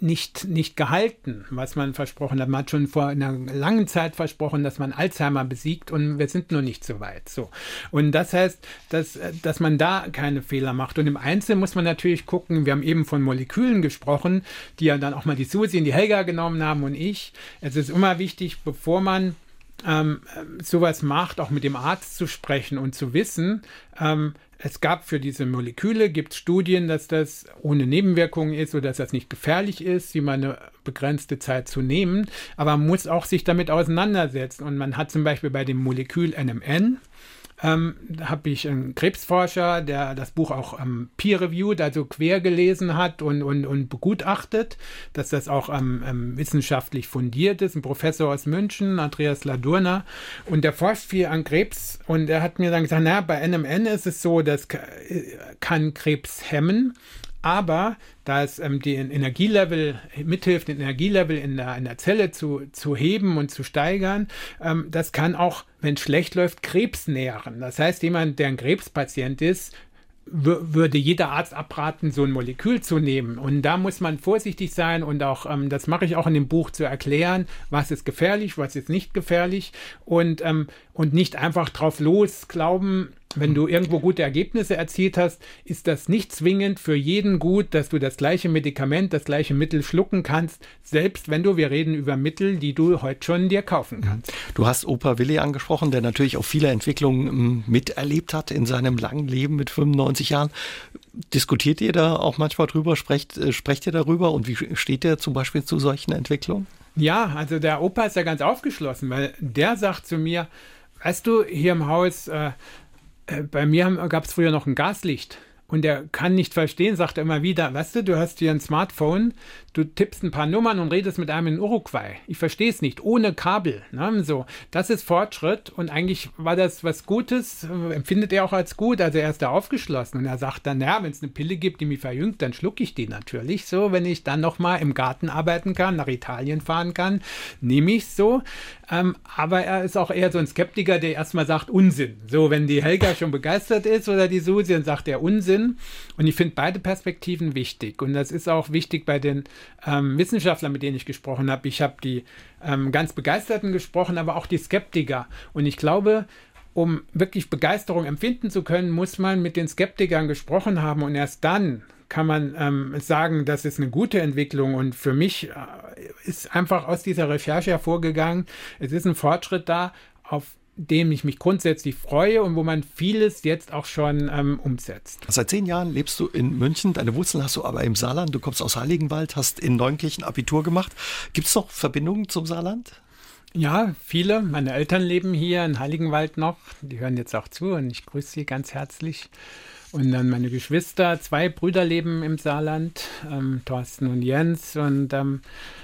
nicht, nicht gehalten, was man versprochen hat. Man hat schon vor einer langen Zeit versprochen, dass man Alzheimer besiegt und wir sind noch nicht so weit. So. Und das heißt, dass, dass man da keine Fehler macht. Und im Einzelnen muss man natürlich gucken, wir haben eben von Molekülen gesprochen, die ja dann auch mal die Susi und die Helga genommen haben und ich. Es ist immer wichtig, bevor man ähm, sowas macht, auch mit dem Arzt zu sprechen und zu wissen, ähm, es gab für diese Moleküle, gibt Studien, dass das ohne Nebenwirkungen ist oder dass das nicht gefährlich ist, sie mal eine begrenzte Zeit zu nehmen, aber man muss auch sich damit auseinandersetzen. Und man hat zum Beispiel bei dem Molekül NMN ähm, habe ich einen Krebsforscher, der das Buch auch ähm, peer-reviewed, also quer gelesen hat und, und, und begutachtet, dass das auch ähm, wissenschaftlich fundiert ist. Ein Professor aus München, Andreas Ladurna, und der forscht viel an Krebs und er hat mir dann gesagt, na, bei NMN ist es so, das kann Krebs hemmen. Aber da es ähm, den Energielevel mithilft, den Energielevel in der, in der Zelle zu, zu heben und zu steigern, ähm, das kann auch, wenn es schlecht läuft, Krebs nähren. Das heißt, jemand, der ein Krebspatient ist, würde jeder Arzt abraten, so ein Molekül zu nehmen. Und da muss man vorsichtig sein und auch, ähm, das mache ich auch in dem Buch zu erklären, was ist gefährlich, was ist nicht gefährlich und, ähm, und nicht einfach drauf los glauben, wenn du irgendwo gute Ergebnisse erzielt hast, ist das nicht zwingend für jeden gut, dass du das gleiche Medikament, das gleiche Mittel schlucken kannst, selbst wenn du, wir reden über Mittel, die du heute schon dir kaufen mhm. kannst. Du hast Opa Willi angesprochen, der natürlich auch viele Entwicklungen ähm, miterlebt hat in seinem langen Leben mit 95 Jahren. Diskutiert ihr da auch manchmal drüber? Sprecht, äh, sprecht ihr darüber und wie steht ihr zum Beispiel zu solchen Entwicklungen? Ja, also der Opa ist ja ganz aufgeschlossen, weil der sagt zu mir, weißt du, hier im Haus, äh, äh, bei mir gab es früher noch ein Gaslicht. Und er kann nicht verstehen, sagt er immer wieder, weißt du, du hast hier ein Smartphone, du tippst ein paar Nummern und redest mit einem in Uruguay. Ich verstehe es nicht, ohne Kabel. Ne? So, das ist Fortschritt und eigentlich war das was Gutes, äh, empfindet er auch als gut. Also er ist da aufgeschlossen und er sagt dann, ja, wenn es eine Pille gibt, die mich verjüngt, dann schlucke ich die natürlich so. Wenn ich dann nochmal im Garten arbeiten kann, nach Italien fahren kann, nehme ich so. Ähm, aber er ist auch eher so ein Skeptiker, der erstmal sagt Unsinn. So, wenn die Helga schon begeistert ist oder die Susi, dann sagt er Unsinn. Und ich finde beide Perspektiven wichtig. Und das ist auch wichtig bei den ähm, Wissenschaftler, mit denen ich gesprochen habe. Ich habe die ähm, ganz Begeisterten gesprochen, aber auch die Skeptiker. Und ich glaube, um wirklich Begeisterung empfinden zu können, muss man mit den Skeptikern gesprochen haben und erst dann kann man ähm, sagen, das ist eine gute Entwicklung. Und für mich äh, ist einfach aus dieser Recherche hervorgegangen, es ist ein Fortschritt da, auf dem ich mich grundsätzlich freue und wo man vieles jetzt auch schon ähm, umsetzt. Seit zehn Jahren lebst du in München, deine Wurzeln hast du aber im Saarland, du kommst aus Heiligenwald, hast in Neunkirchen Abitur gemacht. Gibt es noch Verbindungen zum Saarland? Ja, viele. Meine Eltern leben hier in Heiligenwald noch. Die hören jetzt auch zu und ich grüße sie ganz herzlich. Und dann meine Geschwister, zwei Brüder leben im Saarland, ähm, Thorsten und Jens. Und ähm,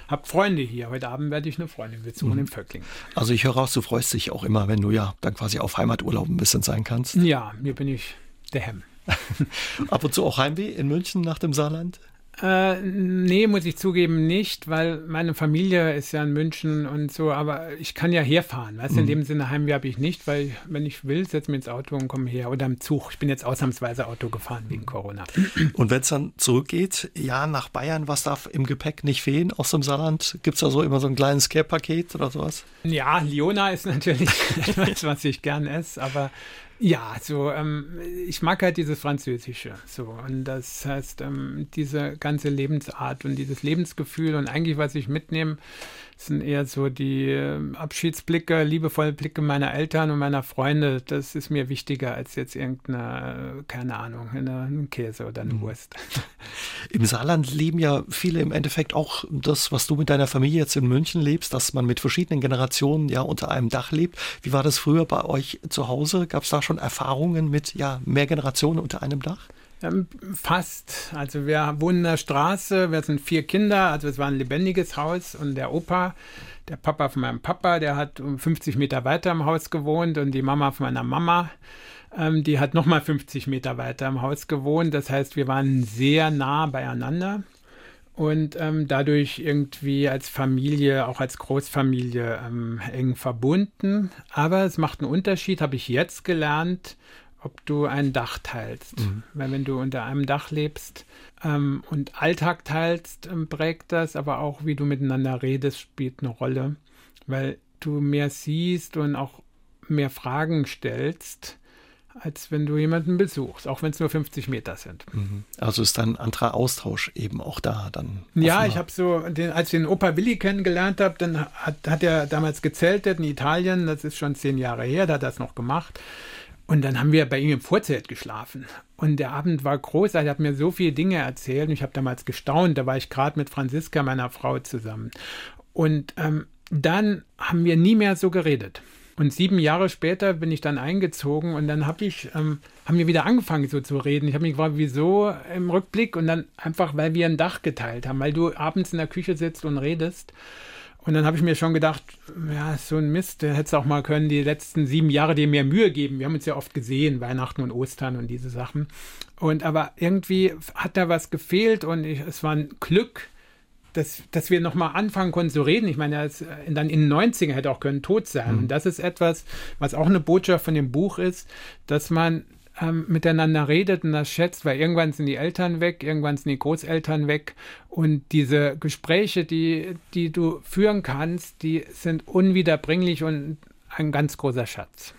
habe Freunde hier. Heute Abend werde ich eine Freundin besuchen mhm. im Vöckling. Also ich höre raus, du freust dich auch immer, wenn du ja dann quasi auf Heimaturlaub ein bisschen sein kannst. Ja, mir bin ich der Hemm. Ab und zu auch Heimweh in München nach dem Saarland? Äh, nee, muss ich zugeben, nicht, weil meine Familie ist ja in München und so, aber ich kann ja herfahren. Weißt mhm. in dem Sinne Heimweh habe ich nicht, weil wenn ich will, setze mir ins Auto und komme her. Oder im Zug. Ich bin jetzt ausnahmsweise Auto gefahren wegen Corona. Und wenn es dann zurückgeht, ja, nach Bayern, was darf im Gepäck nicht fehlen aus dem Saarland? Gibt es da so immer so ein kleines Care-Paket oder sowas? Ja, Liona ist natürlich etwas, was ich gern esse, aber ja, so ähm, ich mag halt dieses Französische, so. Und das heißt ähm, diese ganze Lebensart und dieses Lebensgefühl und eigentlich was ich mitnehme, sind eher so die ähm, Abschiedsblicke, liebevolle Blicke meiner Eltern und meiner Freunde. Das ist mir wichtiger als jetzt irgendeine, keine Ahnung, ein Käse oder eine mhm. Wurst. Im Saarland leben ja viele im Endeffekt auch das, was du mit deiner Familie jetzt in München lebst, dass man mit verschiedenen Generationen ja unter einem Dach lebt. Wie war das früher bei euch zu Hause? Gab es da schon Erfahrungen mit ja mehr Generationen unter einem Dach? Ähm, fast. Also wir wohnen in der Straße, wir sind vier Kinder, also es war ein lebendiges Haus und der Opa, der Papa von meinem Papa, der hat um 50 Meter weiter im Haus gewohnt und die Mama von meiner Mama, ähm, die hat nochmal 50 Meter weiter im Haus gewohnt. Das heißt, wir waren sehr nah beieinander und ähm, dadurch irgendwie als Familie, auch als Großfamilie ähm, eng verbunden. Aber es macht einen Unterschied, habe ich jetzt gelernt, ob du ein Dach teilst. Mhm. Weil wenn du unter einem Dach lebst ähm, und Alltag teilst, ähm, prägt das, aber auch wie du miteinander redest, spielt eine Rolle, weil du mehr siehst und auch mehr Fragen stellst, als wenn du jemanden besuchst, auch wenn es nur 50 Meter sind. Mhm. Also ist dann ein anderer Austausch eben auch da dann. Ja, offenbar. ich habe so, den, als ich den Opa Willi kennengelernt habe, dann hat, hat er damals gezeltet in Italien, das ist schon zehn Jahre her, da hat er das noch gemacht. Und dann haben wir bei ihm im Vorzelt geschlafen. Und der Abend war großartig, er hat mir so viele Dinge erzählt. Und ich habe damals gestaunt, da war ich gerade mit Franziska, meiner Frau, zusammen. Und ähm, dann haben wir nie mehr so geredet. Und sieben Jahre später bin ich dann eingezogen und dann habe ich, ähm, haben wir wieder angefangen so zu reden. Ich habe mich gefragt, wieso im Rückblick und dann einfach, weil wir ein Dach geteilt haben, weil du abends in der Küche sitzt und redest. Und dann habe ich mir schon gedacht, ja, so ein Mist, der hätte es auch mal können, die letzten sieben Jahre dir mehr Mühe geben. Wir haben uns ja oft gesehen, Weihnachten und Ostern und diese Sachen. Und aber irgendwie hat da was gefehlt und ich, es war ein Glück, dass, dass wir nochmal anfangen konnten zu reden. Ich meine, ist äh, dann in den 90ern hätte auch können tot sein. Mhm. Und das ist etwas, was auch eine Botschaft von dem Buch ist, dass man ähm, miteinander redet und das schätzt, weil irgendwann sind die Eltern weg, irgendwann sind die Großeltern weg und diese Gespräche, die, die du führen kannst, die sind unwiederbringlich und ein ganz großer Schatz.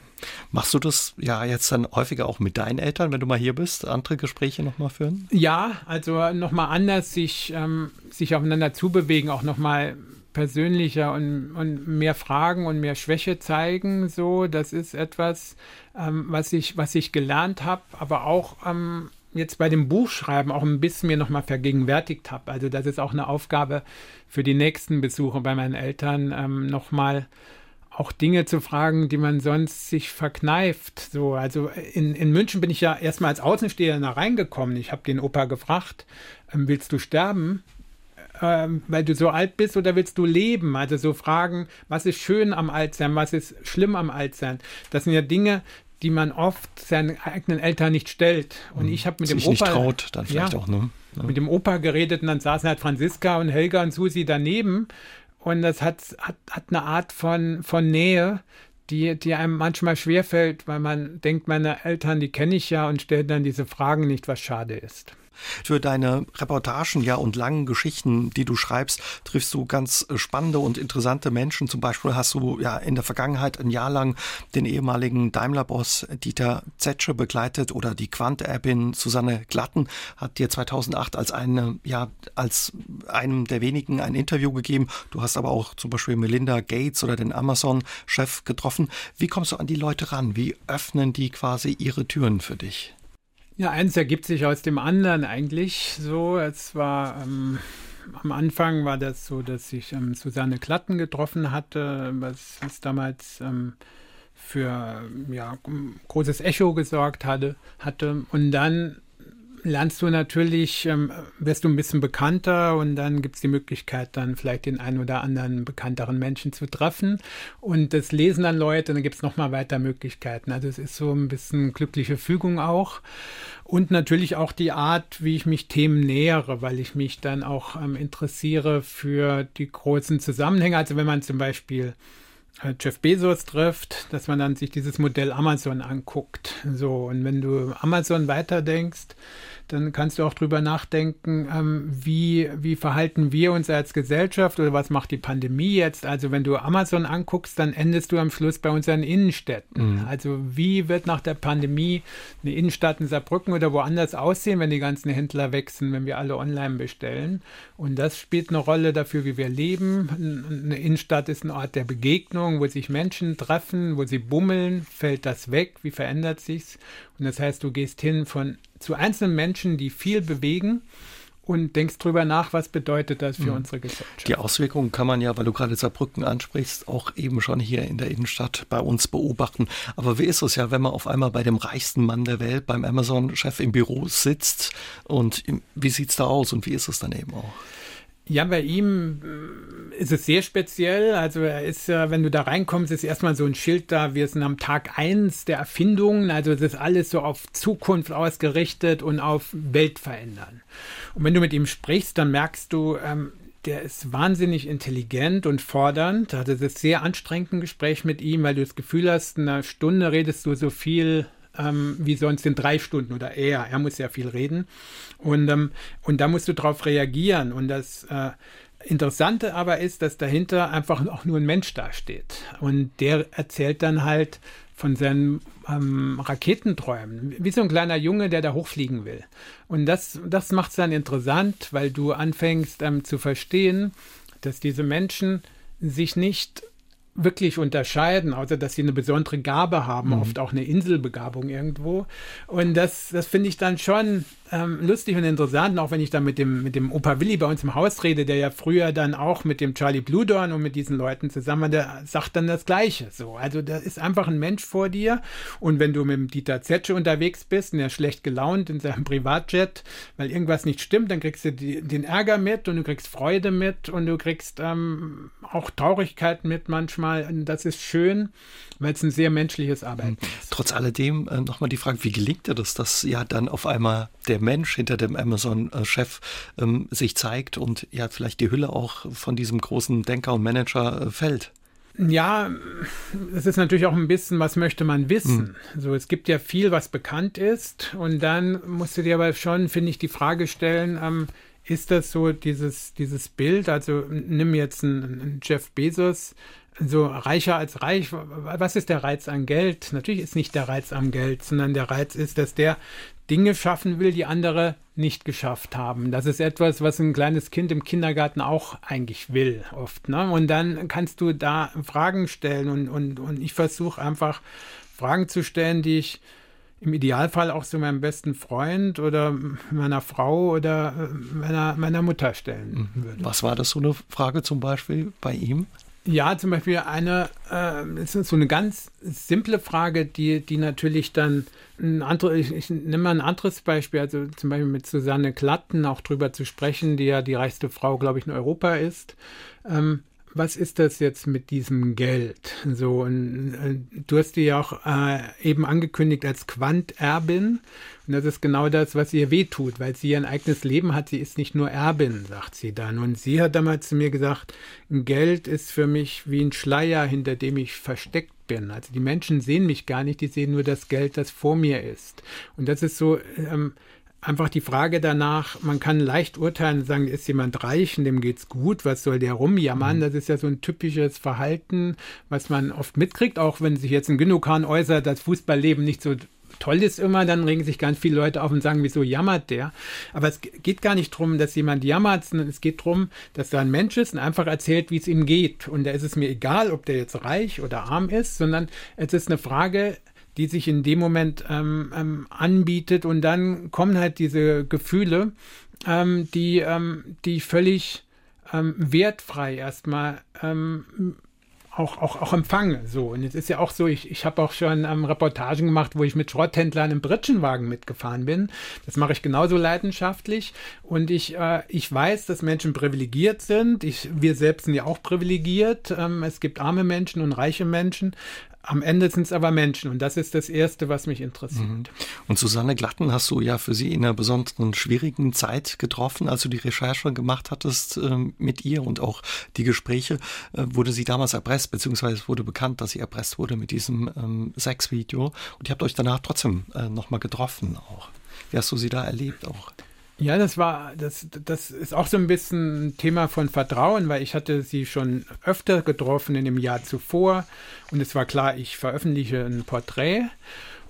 Machst du das ja jetzt dann häufiger auch mit deinen Eltern, wenn du mal hier bist, andere Gespräche nochmal führen? Ja, also nochmal anders sich, ähm, sich aufeinander zubewegen, auch nochmal persönlicher und, und mehr Fragen und mehr Schwäche zeigen. So, das ist etwas, ähm, was, ich, was ich gelernt habe, aber auch ähm, jetzt bei dem Buchschreiben auch ein bisschen mir nochmal vergegenwärtigt habe. Also das ist auch eine Aufgabe für die nächsten Besuche bei meinen Eltern, ähm, nochmal auch Dinge zu fragen, die man sonst sich verkneift. So, also in, in München bin ich ja erstmal als Außenstehender reingekommen. Ich habe den Opa gefragt, ähm, willst du sterben? Ähm, weil du so alt bist oder willst du leben? Also so Fragen, was ist schön am Altsein, was ist schlimm am Altsein? Das sind ja Dinge, die man oft seinen eigenen Eltern nicht stellt. Und ich habe mit dem Opa nicht traut, dann vielleicht ja, auch, ne? Ja. Mit dem Opa geredet und dann saßen halt Franziska und Helga und Susi daneben und das hat, hat, hat eine Art von, von Nähe, die, die einem manchmal schwerfällt, weil man denkt, meine Eltern, die kenne ich ja und stellt dann diese Fragen nicht, was schade ist. Für deine Reportagen ja und langen Geschichten, die du schreibst, triffst du ganz äh, spannende und interessante Menschen. Zum Beispiel hast du ja in der Vergangenheit ein Jahr lang den ehemaligen Daimler-Boss Dieter Zetsche begleitet oder die Quant-Erbin Susanne Glatten hat dir 2008 als eine, ja, als einem der wenigen ein Interview gegeben. Du hast aber auch zum Beispiel Melinda Gates oder den Amazon-Chef getroffen. Wie kommst du an die Leute ran? Wie öffnen die quasi ihre Türen für dich? Ja, eins ergibt sich aus dem anderen eigentlich so. Es war ähm, am Anfang war das so, dass ich ähm, Susanne Klatten getroffen hatte, was, was damals ähm, für ja, großes Echo gesorgt hatte, hatte. Und dann lernst du natürlich, ähm, wirst du ein bisschen bekannter und dann gibt es die Möglichkeit, dann vielleicht den einen oder anderen bekannteren Menschen zu treffen. Und das lesen dann Leute, dann gibt es nochmal weiter Möglichkeiten. Also es ist so ein bisschen glückliche Fügung auch. Und natürlich auch die Art, wie ich mich Themen nähere, weil ich mich dann auch ähm, interessiere für die großen Zusammenhänge. Also wenn man zum Beispiel Jeff Bezos trifft, dass man dann sich dieses Modell Amazon anguckt. So, und wenn du Amazon weiterdenkst, dann kannst du auch drüber nachdenken, ähm, wie, wie verhalten wir uns als Gesellschaft oder was macht die Pandemie jetzt? Also wenn du Amazon anguckst, dann endest du am Schluss bei unseren Innenstädten. Mhm. Also wie wird nach der Pandemie eine Innenstadt in Saarbrücken oder woanders aussehen, wenn die ganzen Händler wechseln, wenn wir alle online bestellen? Und das spielt eine Rolle dafür, wie wir leben. Eine Innenstadt ist ein Ort der Begegnung, wo sich Menschen treffen, wo sie bummeln. Fällt das weg? Wie verändert sich's? Und das heißt, du gehst hin von zu einzelnen Menschen, die viel bewegen und denkst drüber nach, was bedeutet das für mhm. unsere Gesellschaft. Die Auswirkungen kann man ja, weil du gerade Saarbrücken ansprichst, auch eben schon hier in der Innenstadt bei uns beobachten. Aber wie ist es ja, wenn man auf einmal bei dem reichsten Mann der Welt, beim Amazon-Chef im Büro sitzt und wie sieht es da aus und wie ist es dann eben auch? Ja, bei ihm äh, ist es sehr speziell. Also er ist ja, wenn du da reinkommst, ist erstmal so ein Schild da, wir sind am Tag eins der Erfindungen. Also es ist alles so auf Zukunft ausgerichtet und auf Welt verändern. Und wenn du mit ihm sprichst, dann merkst du, ähm, der ist wahnsinnig intelligent und fordernd. Also es ist sehr anstrengend ein Gespräch mit ihm, weil du das Gefühl hast, in einer Stunde redest du so viel ähm, wie sonst in drei Stunden oder eher. Er muss ja viel reden. Und, ähm, und da musst du drauf reagieren. Und das äh, Interessante aber ist, dass dahinter einfach auch nur ein Mensch dasteht. Und der erzählt dann halt von seinen ähm, Raketenträumen, wie so ein kleiner Junge, der da hochfliegen will. Und das, das macht es dann interessant, weil du anfängst ähm, zu verstehen, dass diese Menschen sich nicht wirklich unterscheiden, außer dass sie eine besondere Gabe haben, mhm. oft auch eine Inselbegabung irgendwo. Und das, das finde ich dann schon ähm, lustig und interessant, auch wenn ich da mit dem, mit dem Opa Willi bei uns im Haus rede, der ja früher dann auch mit dem Charlie Bludorn und mit diesen Leuten zusammen, war, der sagt dann das Gleiche. So, also da ist einfach ein Mensch vor dir und wenn du mit dem Dieter Zetsche unterwegs bist und er ist schlecht gelaunt in seinem Privatjet, weil irgendwas nicht stimmt, dann kriegst du die, den Ärger mit und du kriegst Freude mit und du kriegst ähm, auch Traurigkeit mit manchmal. Und das ist schön, weil es ein sehr menschliches Arbeiten ist. Trotz alledem äh, nochmal die Frage, wie gelingt dir das, dass ja dann auf einmal der Mensch hinter dem Amazon-Chef ähm, sich zeigt und ja vielleicht die Hülle auch von diesem großen Denker und Manager äh, fällt? Ja, es ist natürlich auch ein bisschen, was möchte man wissen. Mhm. So, es gibt ja viel, was bekannt ist. Und dann musst du dir aber schon, finde ich, die Frage stellen, ähm, ist das so dieses, dieses Bild? Also nimm jetzt einen, einen Jeff Bezos, so reicher als reich. Was ist der Reiz an Geld? Natürlich ist nicht der Reiz am Geld, sondern der Reiz ist, dass der Dinge schaffen will, die andere nicht geschafft haben. Das ist etwas, was ein kleines Kind im Kindergarten auch eigentlich will, oft. Ne? Und dann kannst du da Fragen stellen und, und, und ich versuche einfach Fragen zu stellen, die ich im Idealfall auch zu meinem besten Freund oder meiner Frau oder meiner, meiner Mutter stellen mhm. würde. Was war das so eine Frage zum Beispiel bei ihm? Ja, zum Beispiel eine, äh, ist so eine ganz simple Frage, die, die natürlich dann ein andere, ich, ich nehme mal ein anderes Beispiel, also zum Beispiel mit Susanne Klatten auch drüber zu sprechen, die ja die reichste Frau, glaube ich, in Europa ist. Ähm, was ist das jetzt mit diesem Geld? So, äh, du hast die ja auch äh, eben angekündigt als Quanterbin. Und das ist genau das, was ihr wehtut, weil sie ihr eigenes Leben hat. Sie ist nicht nur Erbin, sagt sie dann. Und sie hat damals zu mir gesagt, Geld ist für mich wie ein Schleier, hinter dem ich versteckt bin. Also die Menschen sehen mich gar nicht, die sehen nur das Geld, das vor mir ist. Und das ist so, ähm, einfach die Frage danach, man kann leicht urteilen und sagen, ist jemand reich und dem geht's gut, was soll der rumjammern? Mhm. Das ist ja so ein typisches Verhalten, was man oft mitkriegt, auch wenn sich jetzt ein Gündogan äußert, das Fußballleben nicht so toll ist immer, dann regen sich ganz viele Leute auf und sagen, wieso jammert der? Aber es geht gar nicht darum, dass jemand jammert, sondern es geht darum, dass da ein Mensch ist und einfach erzählt, wie es ihm geht. Und da ist es mir egal, ob der jetzt reich oder arm ist, sondern es ist eine Frage, die sich in dem Moment ähm, ähm, anbietet und dann kommen halt diese Gefühle, ähm, die, ähm, die völlig ähm, wertfrei erstmal auch, auch, auch empfange. So. Und es ist ja auch so, ich, ich habe auch schon ähm, Reportagen gemacht, wo ich mit Schrotthändlern im Britschenwagen mitgefahren bin. Das mache ich genauso leidenschaftlich. Und ich, äh, ich weiß, dass Menschen privilegiert sind. Ich, wir selbst sind ja auch privilegiert. Ähm, es gibt arme Menschen und reiche Menschen. Am Ende sind es aber Menschen und das ist das Erste, was mich interessiert. Mhm. Und Susanne Glatten hast du ja für sie in einer besonderen schwierigen Zeit getroffen, als du die Recherche gemacht hattest äh, mit ihr und auch die Gespräche. Äh, wurde sie damals erpresst, beziehungsweise wurde bekannt, dass sie erpresst wurde mit diesem ähm, Sexvideo. Und ihr habt euch danach trotzdem äh, nochmal getroffen auch. Wie hast du sie da erlebt auch? Ja, das war, das, das ist auch so ein bisschen ein Thema von Vertrauen, weil ich hatte sie schon öfter getroffen in dem Jahr zuvor und es war klar, ich veröffentliche ein Porträt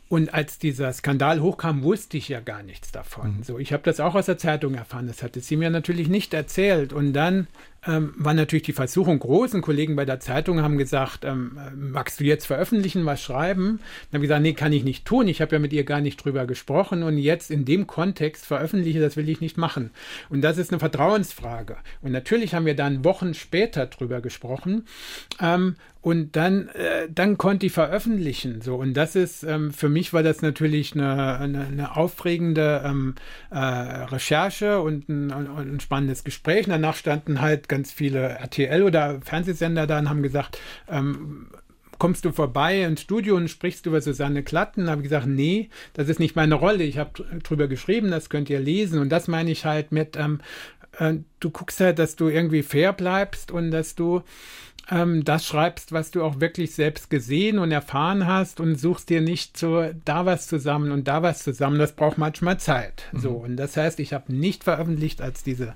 und als dieser Skandal hochkam, wusste ich ja gar nichts davon. Mhm. So, ich habe das auch aus der Zeitung erfahren. Das hatte sie mir natürlich nicht erzählt. Und dann ähm, war natürlich die Versuchung groß. Und Kollegen bei der Zeitung haben gesagt, ähm, magst du jetzt veröffentlichen, was schreiben? Dann habe ich gesagt, nee, kann ich nicht tun. Ich habe ja mit ihr gar nicht drüber gesprochen. Und jetzt in dem Kontext veröffentliche, das will ich nicht machen. Und das ist eine Vertrauensfrage. Und natürlich haben wir dann Wochen später drüber gesprochen. Ähm, und dann, äh, dann konnte ich veröffentlichen. So. Und das ist, ähm, für mich war das natürlich eine, eine, eine aufregende ähm, äh, Recherche und ein, ein, spannendes Gespräch. Und danach standen halt ganz viele RTL oder Fernsehsender da und haben gesagt, ähm, kommst du vorbei ins Studio und sprichst über Susanne Klatten? Habe ich gesagt, nee, das ist nicht meine Rolle. Ich habe drüber geschrieben, das könnt ihr lesen. Und das meine ich halt mit, ähm, äh, du guckst halt, dass du irgendwie fair bleibst und dass du ähm, das schreibst, was du auch wirklich selbst gesehen und erfahren hast und suchst dir nicht so da was zusammen und da was zusammen. Das braucht manchmal Zeit. Mhm. So und das heißt, ich habe nicht veröffentlicht, als diese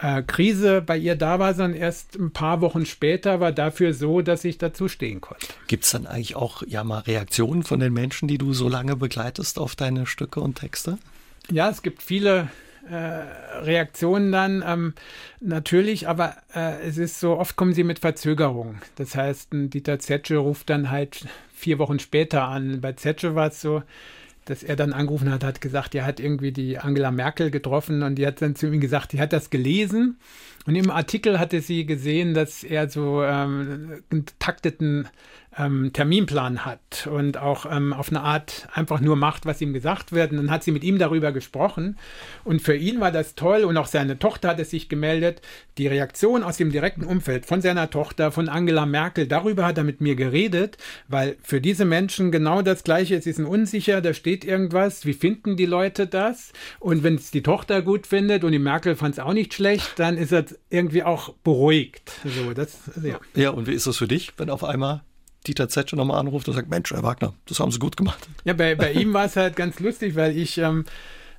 äh, Krise bei ihr da war, sondern erst ein paar Wochen später war dafür so, dass ich dazu stehen konnte. Gibt es dann eigentlich auch ja mal Reaktionen von den Menschen, die du so lange begleitest auf deine Stücke und Texte? Ja, es gibt viele äh, Reaktionen dann ähm, natürlich, aber äh, es ist so, oft kommen sie mit Verzögerung. Das heißt, ein Dieter Zetsche ruft dann halt vier Wochen später an. Bei Zetsche war es so, dass er dann angerufen hat, hat gesagt, er hat irgendwie die Angela Merkel getroffen und die hat dann zu ihm gesagt, die hat das gelesen und im Artikel hatte sie gesehen, dass er so ähm, einen takteten ähm, Terminplan hat und auch ähm, auf eine Art einfach nur macht, was ihm gesagt wird. Und dann hat sie mit ihm darüber gesprochen. Und für ihn war das toll und auch seine Tochter hat es sich gemeldet. Die Reaktion aus dem direkten Umfeld von seiner Tochter, von Angela Merkel, darüber hat er mit mir geredet, weil für diese Menschen genau das Gleiche ist. Sie sind unsicher, da steht irgendwas. Wie finden die Leute das? Und wenn es die Tochter gut findet und die Merkel fand es auch nicht schlecht, dann ist er irgendwie auch beruhigt. So, das, ja. ja, und wie ist das für dich, wenn auf einmal Dieter Zetsche nochmal anruft und sagt, Mensch, Herr Wagner, das haben Sie gut gemacht. Ja, bei, bei ihm war es halt ganz lustig, weil ich ähm,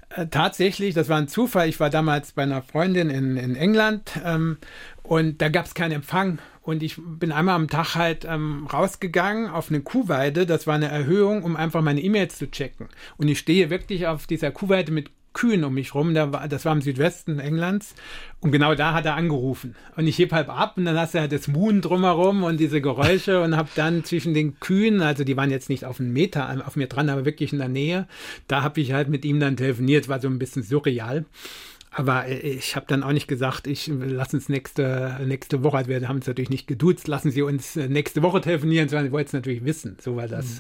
äh, tatsächlich, das war ein Zufall, ich war damals bei einer Freundin in, in England ähm, und da gab es keinen Empfang. Und ich bin einmal am Tag halt ähm, rausgegangen auf eine Kuhweide. Das war eine Erhöhung, um einfach meine E-Mails zu checken. Und ich stehe wirklich auf dieser Kuhweide mit Kühen um mich rum. Das war im Südwesten Englands. Und genau da hat er angerufen. Und ich heb halb ab und dann hast du halt das Moon drumherum und diese Geräusche und habe dann zwischen den Kühen, also die waren jetzt nicht auf einen Meter auf mir dran, aber wirklich in der Nähe, da habe ich halt mit ihm dann telefoniert. War so ein bisschen surreal. Aber ich habe dann auch nicht gesagt, ich lass uns nächste, nächste Woche, also wir haben uns natürlich nicht geduzt, lassen Sie uns nächste Woche telefonieren, sondern ich wollte es natürlich wissen. So war das. Mhm.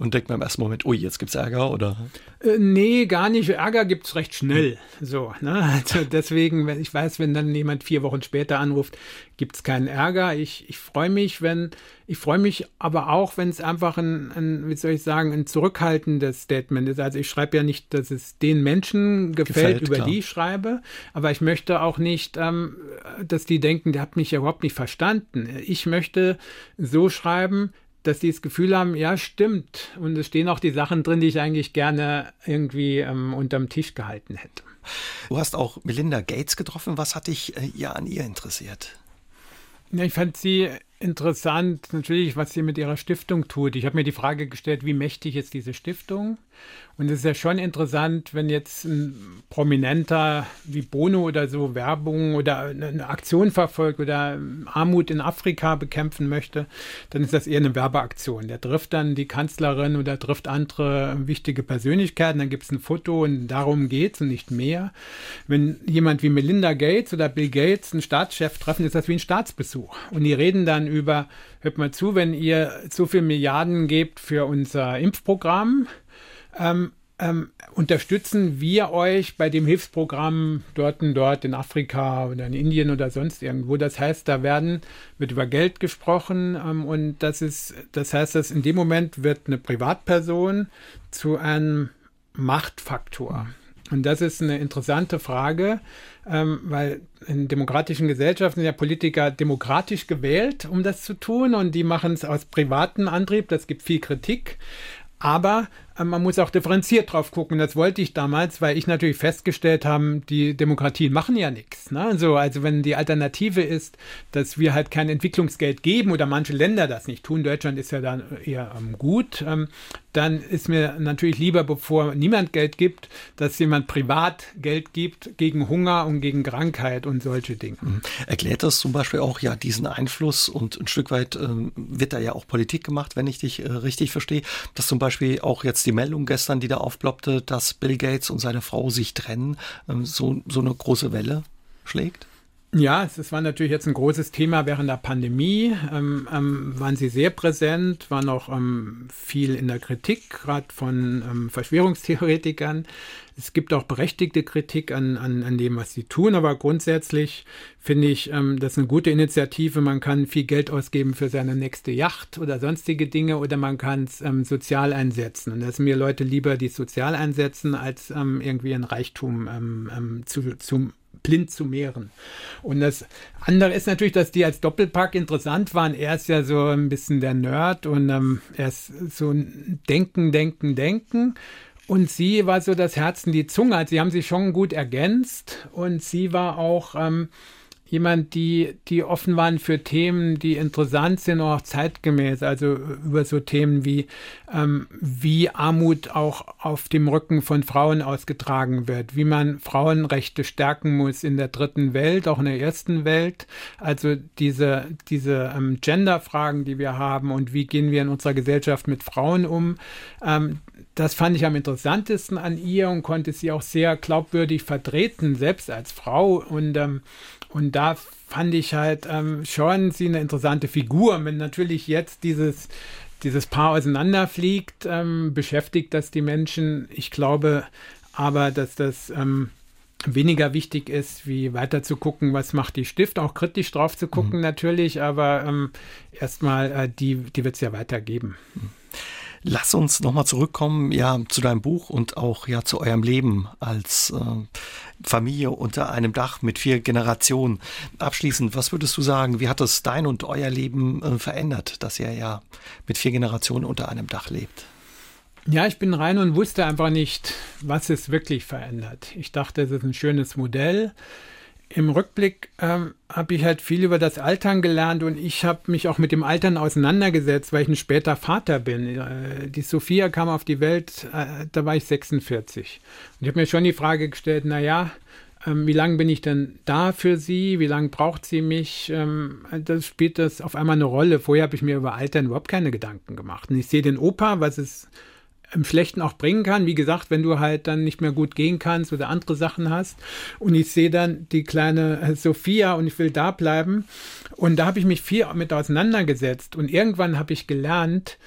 Und denkt man im ersten Moment, ui, jetzt gibt es Ärger, oder? Äh, nee, gar nicht. Ärger gibt es recht schnell. So, ne? Also deswegen, ich weiß, wenn dann jemand vier Wochen später anruft, gibt es keinen Ärger. Ich, ich freue mich, wenn, ich freue mich aber auch, wenn es einfach ein, ein, wie soll ich sagen, ein zurückhaltendes Statement ist. Also ich schreibe ja nicht, dass es den Menschen gefällt, gefällt über klar. die ich schreibe, aber ich möchte auch nicht, ähm, dass die denken, der hat mich ja überhaupt nicht verstanden. Ich möchte so schreiben, dass die das Gefühl haben, ja, stimmt. Und es stehen auch die Sachen drin, die ich eigentlich gerne irgendwie ähm, unterm Tisch gehalten hätte. Du hast auch Melinda Gates getroffen. Was hat dich äh, ja an ihr interessiert? Ja, ich fand sie interessant, natürlich, was sie mit ihrer Stiftung tut. Ich habe mir die Frage gestellt, wie mächtig ist diese Stiftung? Und es ist ja schon interessant, wenn jetzt ein Prominenter wie Bono oder so Werbung oder eine Aktion verfolgt oder Armut in Afrika bekämpfen möchte, dann ist das eher eine Werbeaktion. Der trifft dann die Kanzlerin oder trifft andere wichtige Persönlichkeiten, dann gibt es ein Foto und darum geht es und nicht mehr. Wenn jemand wie Melinda Gates oder Bill Gates einen Staatschef treffen, ist das wie ein Staatsbesuch. Und die reden dann über, hört mal zu, wenn ihr so viel Milliarden gebt für unser Impfprogramm, ähm, ähm, unterstützen wir euch bei dem Hilfsprogramm dort und dort in Afrika oder in Indien oder sonst irgendwo. Das heißt, da werden, wird über Geld gesprochen ähm, und das ist, das heißt, dass in dem Moment wird eine Privatperson zu einem Machtfaktor. Und das ist eine interessante Frage, ähm, weil in demokratischen Gesellschaften sind ja Politiker demokratisch gewählt, um das zu tun, und die machen es aus privatem Antrieb. Das gibt viel Kritik. Aber man muss auch differenziert drauf gucken. Das wollte ich damals, weil ich natürlich festgestellt habe, die Demokratien machen ja nichts. Ne? Also, also wenn die Alternative ist, dass wir halt kein Entwicklungsgeld geben oder manche Länder das nicht tun, Deutschland ist ja dann eher ähm, gut, ähm, dann ist mir natürlich lieber, bevor niemand Geld gibt, dass jemand privat Geld gibt gegen Hunger und gegen Krankheit und solche Dinge. Mhm. Erklärt das zum Beispiel auch ja diesen Einfluss und ein Stück weit äh, wird da ja auch Politik gemacht, wenn ich dich äh, richtig verstehe, dass zum Beispiel auch jetzt die Meldung gestern, die da aufploppte, dass Bill Gates und seine Frau sich trennen, ähm, so, so eine große Welle schlägt? Ja, es war natürlich jetzt ein großes Thema während der Pandemie. Ähm, ähm, waren sie sehr präsent, waren auch ähm, viel in der Kritik, gerade von ähm, Verschwörungstheoretikern. Es gibt auch berechtigte Kritik an, an, an dem, was sie tun, aber grundsätzlich finde ich ähm, das eine gute Initiative. Man kann viel Geld ausgeben für seine nächste Yacht oder sonstige Dinge oder man kann es ähm, sozial einsetzen. Und da sind mir Leute lieber, die sozial einsetzen, als irgendwie ein Reichtum zu, zu blind zu mehren. Und das andere ist natürlich, dass die als Doppelpack interessant waren. Er ist ja so ein bisschen der Nerd und ähm, er ist so ein Denken, Denken, Denken. Und sie war so das Herz und die Zunge. Also sie haben sich schon gut ergänzt und sie war auch ähm, jemand, die, die offen waren für Themen, die interessant sind, auch zeitgemäß. Also über so Themen wie, ähm, wie Armut auch auf dem Rücken von Frauen ausgetragen wird, wie man Frauenrechte stärken muss in der dritten Welt, auch in der ersten Welt. Also diese, diese ähm, Gender-Fragen, die wir haben und wie gehen wir in unserer Gesellschaft mit Frauen um. Ähm, das fand ich am interessantesten an ihr und konnte sie auch sehr glaubwürdig vertreten, selbst als Frau. Und ähm, und da fand ich halt ähm, schon sie eine interessante Figur. Wenn natürlich jetzt dieses, dieses Paar auseinanderfliegt, ähm, beschäftigt das die Menschen. Ich glaube aber, dass das ähm, weniger wichtig ist, wie weiter zu gucken, was macht die Stift, auch kritisch drauf zu gucken mhm. natürlich, aber ähm, erstmal, äh, die, die wird es ja weitergeben. Mhm. Lass uns nochmal zurückkommen, ja, zu deinem Buch und auch ja zu eurem Leben als äh, Familie unter einem Dach mit vier Generationen. Abschließend, was würdest du sagen, wie hat das dein und euer Leben äh, verändert, dass ihr ja mit vier Generationen unter einem Dach lebt? Ja, ich bin rein und wusste einfach nicht, was es wirklich verändert. Ich dachte, es ist ein schönes Modell im Rückblick ähm, habe ich halt viel über das Altern gelernt und ich habe mich auch mit dem Altern auseinandergesetzt, weil ich ein später Vater bin. Äh, die Sophia kam auf die Welt, äh, da war ich 46. Und ich habe mir schon die Frage gestellt, naja, ähm, wie lange bin ich denn da für sie? Wie lange braucht sie mich? Ähm, das spielt das auf einmal eine Rolle. Vorher habe ich mir über Altern überhaupt keine Gedanken gemacht. Und ich sehe den Opa, was es im Schlechten auch bringen kann. Wie gesagt, wenn du halt dann nicht mehr gut gehen kannst oder andere Sachen hast. Und ich sehe dann die kleine äh, Sophia und ich will da bleiben. Und da habe ich mich viel mit auseinandergesetzt. Und irgendwann habe ich gelernt,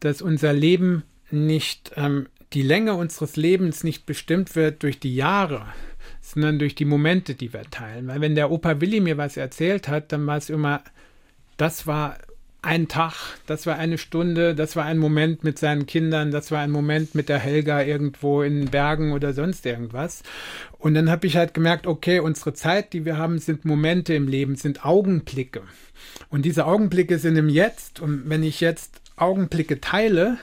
dass unser Leben nicht, ähm, die Länge unseres Lebens nicht bestimmt wird durch die Jahre, sondern durch die Momente, die wir teilen. Weil wenn der Opa Willi mir was erzählt hat, dann war es immer, das war ein Tag, das war eine Stunde, das war ein Moment mit seinen Kindern, das war ein Moment mit der Helga irgendwo in Bergen oder sonst irgendwas. Und dann habe ich halt gemerkt, okay, unsere Zeit, die wir haben, sind Momente im Leben, sind Augenblicke. Und diese Augenblicke sind im Jetzt. Und wenn ich jetzt Augenblicke teile,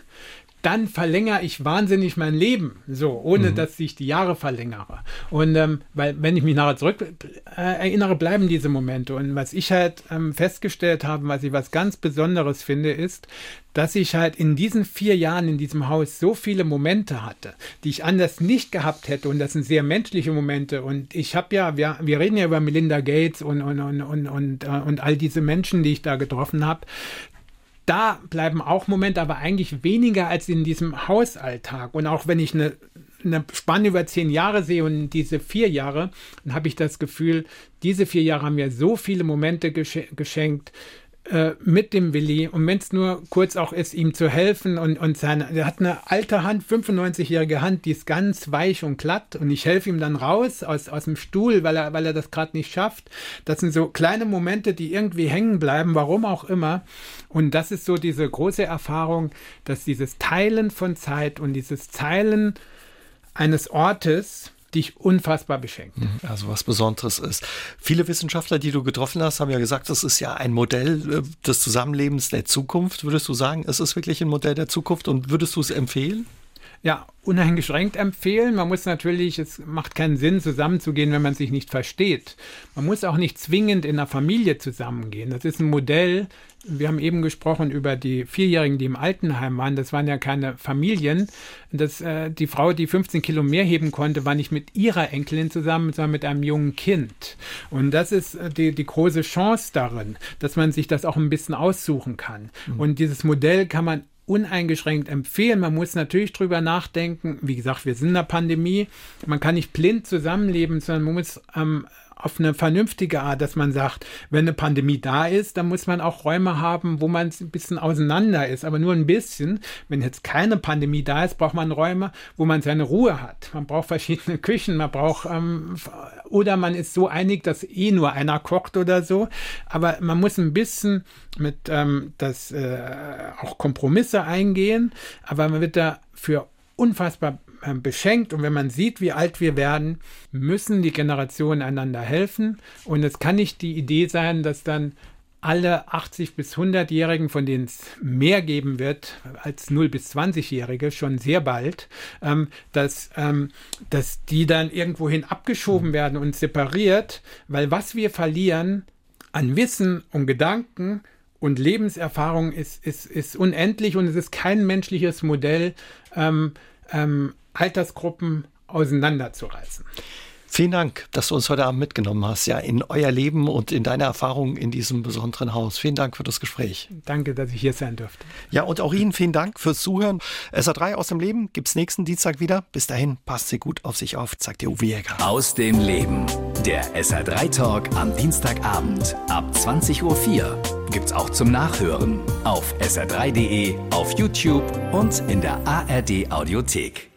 dann verlängere ich wahnsinnig mein Leben, so, ohne mhm. dass ich die Jahre verlängere. Und ähm, weil, wenn ich mich nachher zurück äh, erinnere, bleiben diese Momente. Und was ich halt ähm, festgestellt habe, was ich was ganz Besonderes finde, ist, dass ich halt in diesen vier Jahren in diesem Haus so viele Momente hatte, die ich anders nicht gehabt hätte. Und das sind sehr menschliche Momente. Und ich habe ja, wir, wir reden ja über Melinda Gates und, und, und, und, und, äh, und all diese Menschen, die ich da getroffen habe da bleiben auch Momente, aber eigentlich weniger als in diesem Hausalltag. Und auch wenn ich eine, eine Spanne über zehn Jahre sehe und diese vier Jahre, dann habe ich das Gefühl, diese vier Jahre haben mir so viele Momente geschenkt, äh, mit dem Willi und wenn es nur kurz auch ist, ihm zu helfen und, und seine, er hat eine alte Hand, 95-jährige Hand, die ist ganz weich und glatt und ich helfe ihm dann raus aus, aus dem Stuhl, weil er, weil er das gerade nicht schafft. Das sind so kleine Momente, die irgendwie hängen bleiben, warum auch immer. Und das ist so diese große Erfahrung, dass dieses Teilen von Zeit und dieses Teilen eines Ortes, dich unfassbar beschenkt. Mhm. Also was Besonderes ist. Viele Wissenschaftler, die du getroffen hast, haben ja gesagt, das ist ja ein Modell äh, des Zusammenlebens der Zukunft. Würdest du sagen, es ist wirklich ein Modell der Zukunft und würdest du es empfehlen? Ja, uneingeschränkt empfehlen. Man muss natürlich, es macht keinen Sinn, zusammenzugehen, wenn man sich nicht versteht. Man muss auch nicht zwingend in einer Familie zusammengehen. Das ist ein Modell, wir haben eben gesprochen über die Vierjährigen, die im Altenheim waren. Das waren ja keine Familien. Das, äh, die Frau, die 15 Kilo mehr heben konnte, war nicht mit ihrer Enkelin zusammen, sondern mit einem jungen Kind. Und das ist äh, die, die große Chance darin, dass man sich das auch ein bisschen aussuchen kann. Mhm. Und dieses Modell kann man uneingeschränkt empfehlen. Man muss natürlich drüber nachdenken. Wie gesagt, wir sind in einer Pandemie. Man kann nicht blind zusammenleben, sondern man muss ähm, auf eine vernünftige Art, dass man sagt, wenn eine Pandemie da ist, dann muss man auch Räume haben, wo man ein bisschen auseinander ist, aber nur ein bisschen. Wenn jetzt keine Pandemie da ist, braucht man Räume, wo man seine Ruhe hat. Man braucht verschiedene Küchen, man braucht ähm, oder man ist so einig, dass eh nur einer kocht oder so. Aber man muss ein bisschen mit ähm, das äh, auch Kompromisse eingehen, aber man wird da für unfassbar beschenkt. Und wenn man sieht, wie alt wir werden, müssen die Generationen einander helfen. Und es kann nicht die Idee sein, dass dann alle 80 bis 100-Jährigen, von denen es mehr geben wird als 0 bis 20-Jährige, schon sehr bald, ähm, dass, ähm, dass die dann irgendwohin abgeschoben werden und separiert, weil was wir verlieren an Wissen und Gedanken und Lebenserfahrung ist, ist, ist unendlich und es ist kein menschliches Modell, ähm, ähm, Altersgruppen auseinanderzureißen. Vielen Dank, dass du uns heute Abend mitgenommen hast, ja, in euer Leben und in deine Erfahrungen in diesem besonderen Haus. Vielen Dank für das Gespräch. Danke, dass ich hier sein durfte. Ja, und auch Ihnen vielen Dank fürs Zuhören. SA3 aus dem Leben gibt's nächsten Dienstag wieder. Bis dahin, passt Sie gut auf sich auf, sagt der Uwe Jäger. Aus dem Leben. Der SA3 Talk am Dienstagabend ab 20.04 Uhr gibt's auch zum Nachhören auf sr3.de, auf YouTube und in der ARD Audiothek.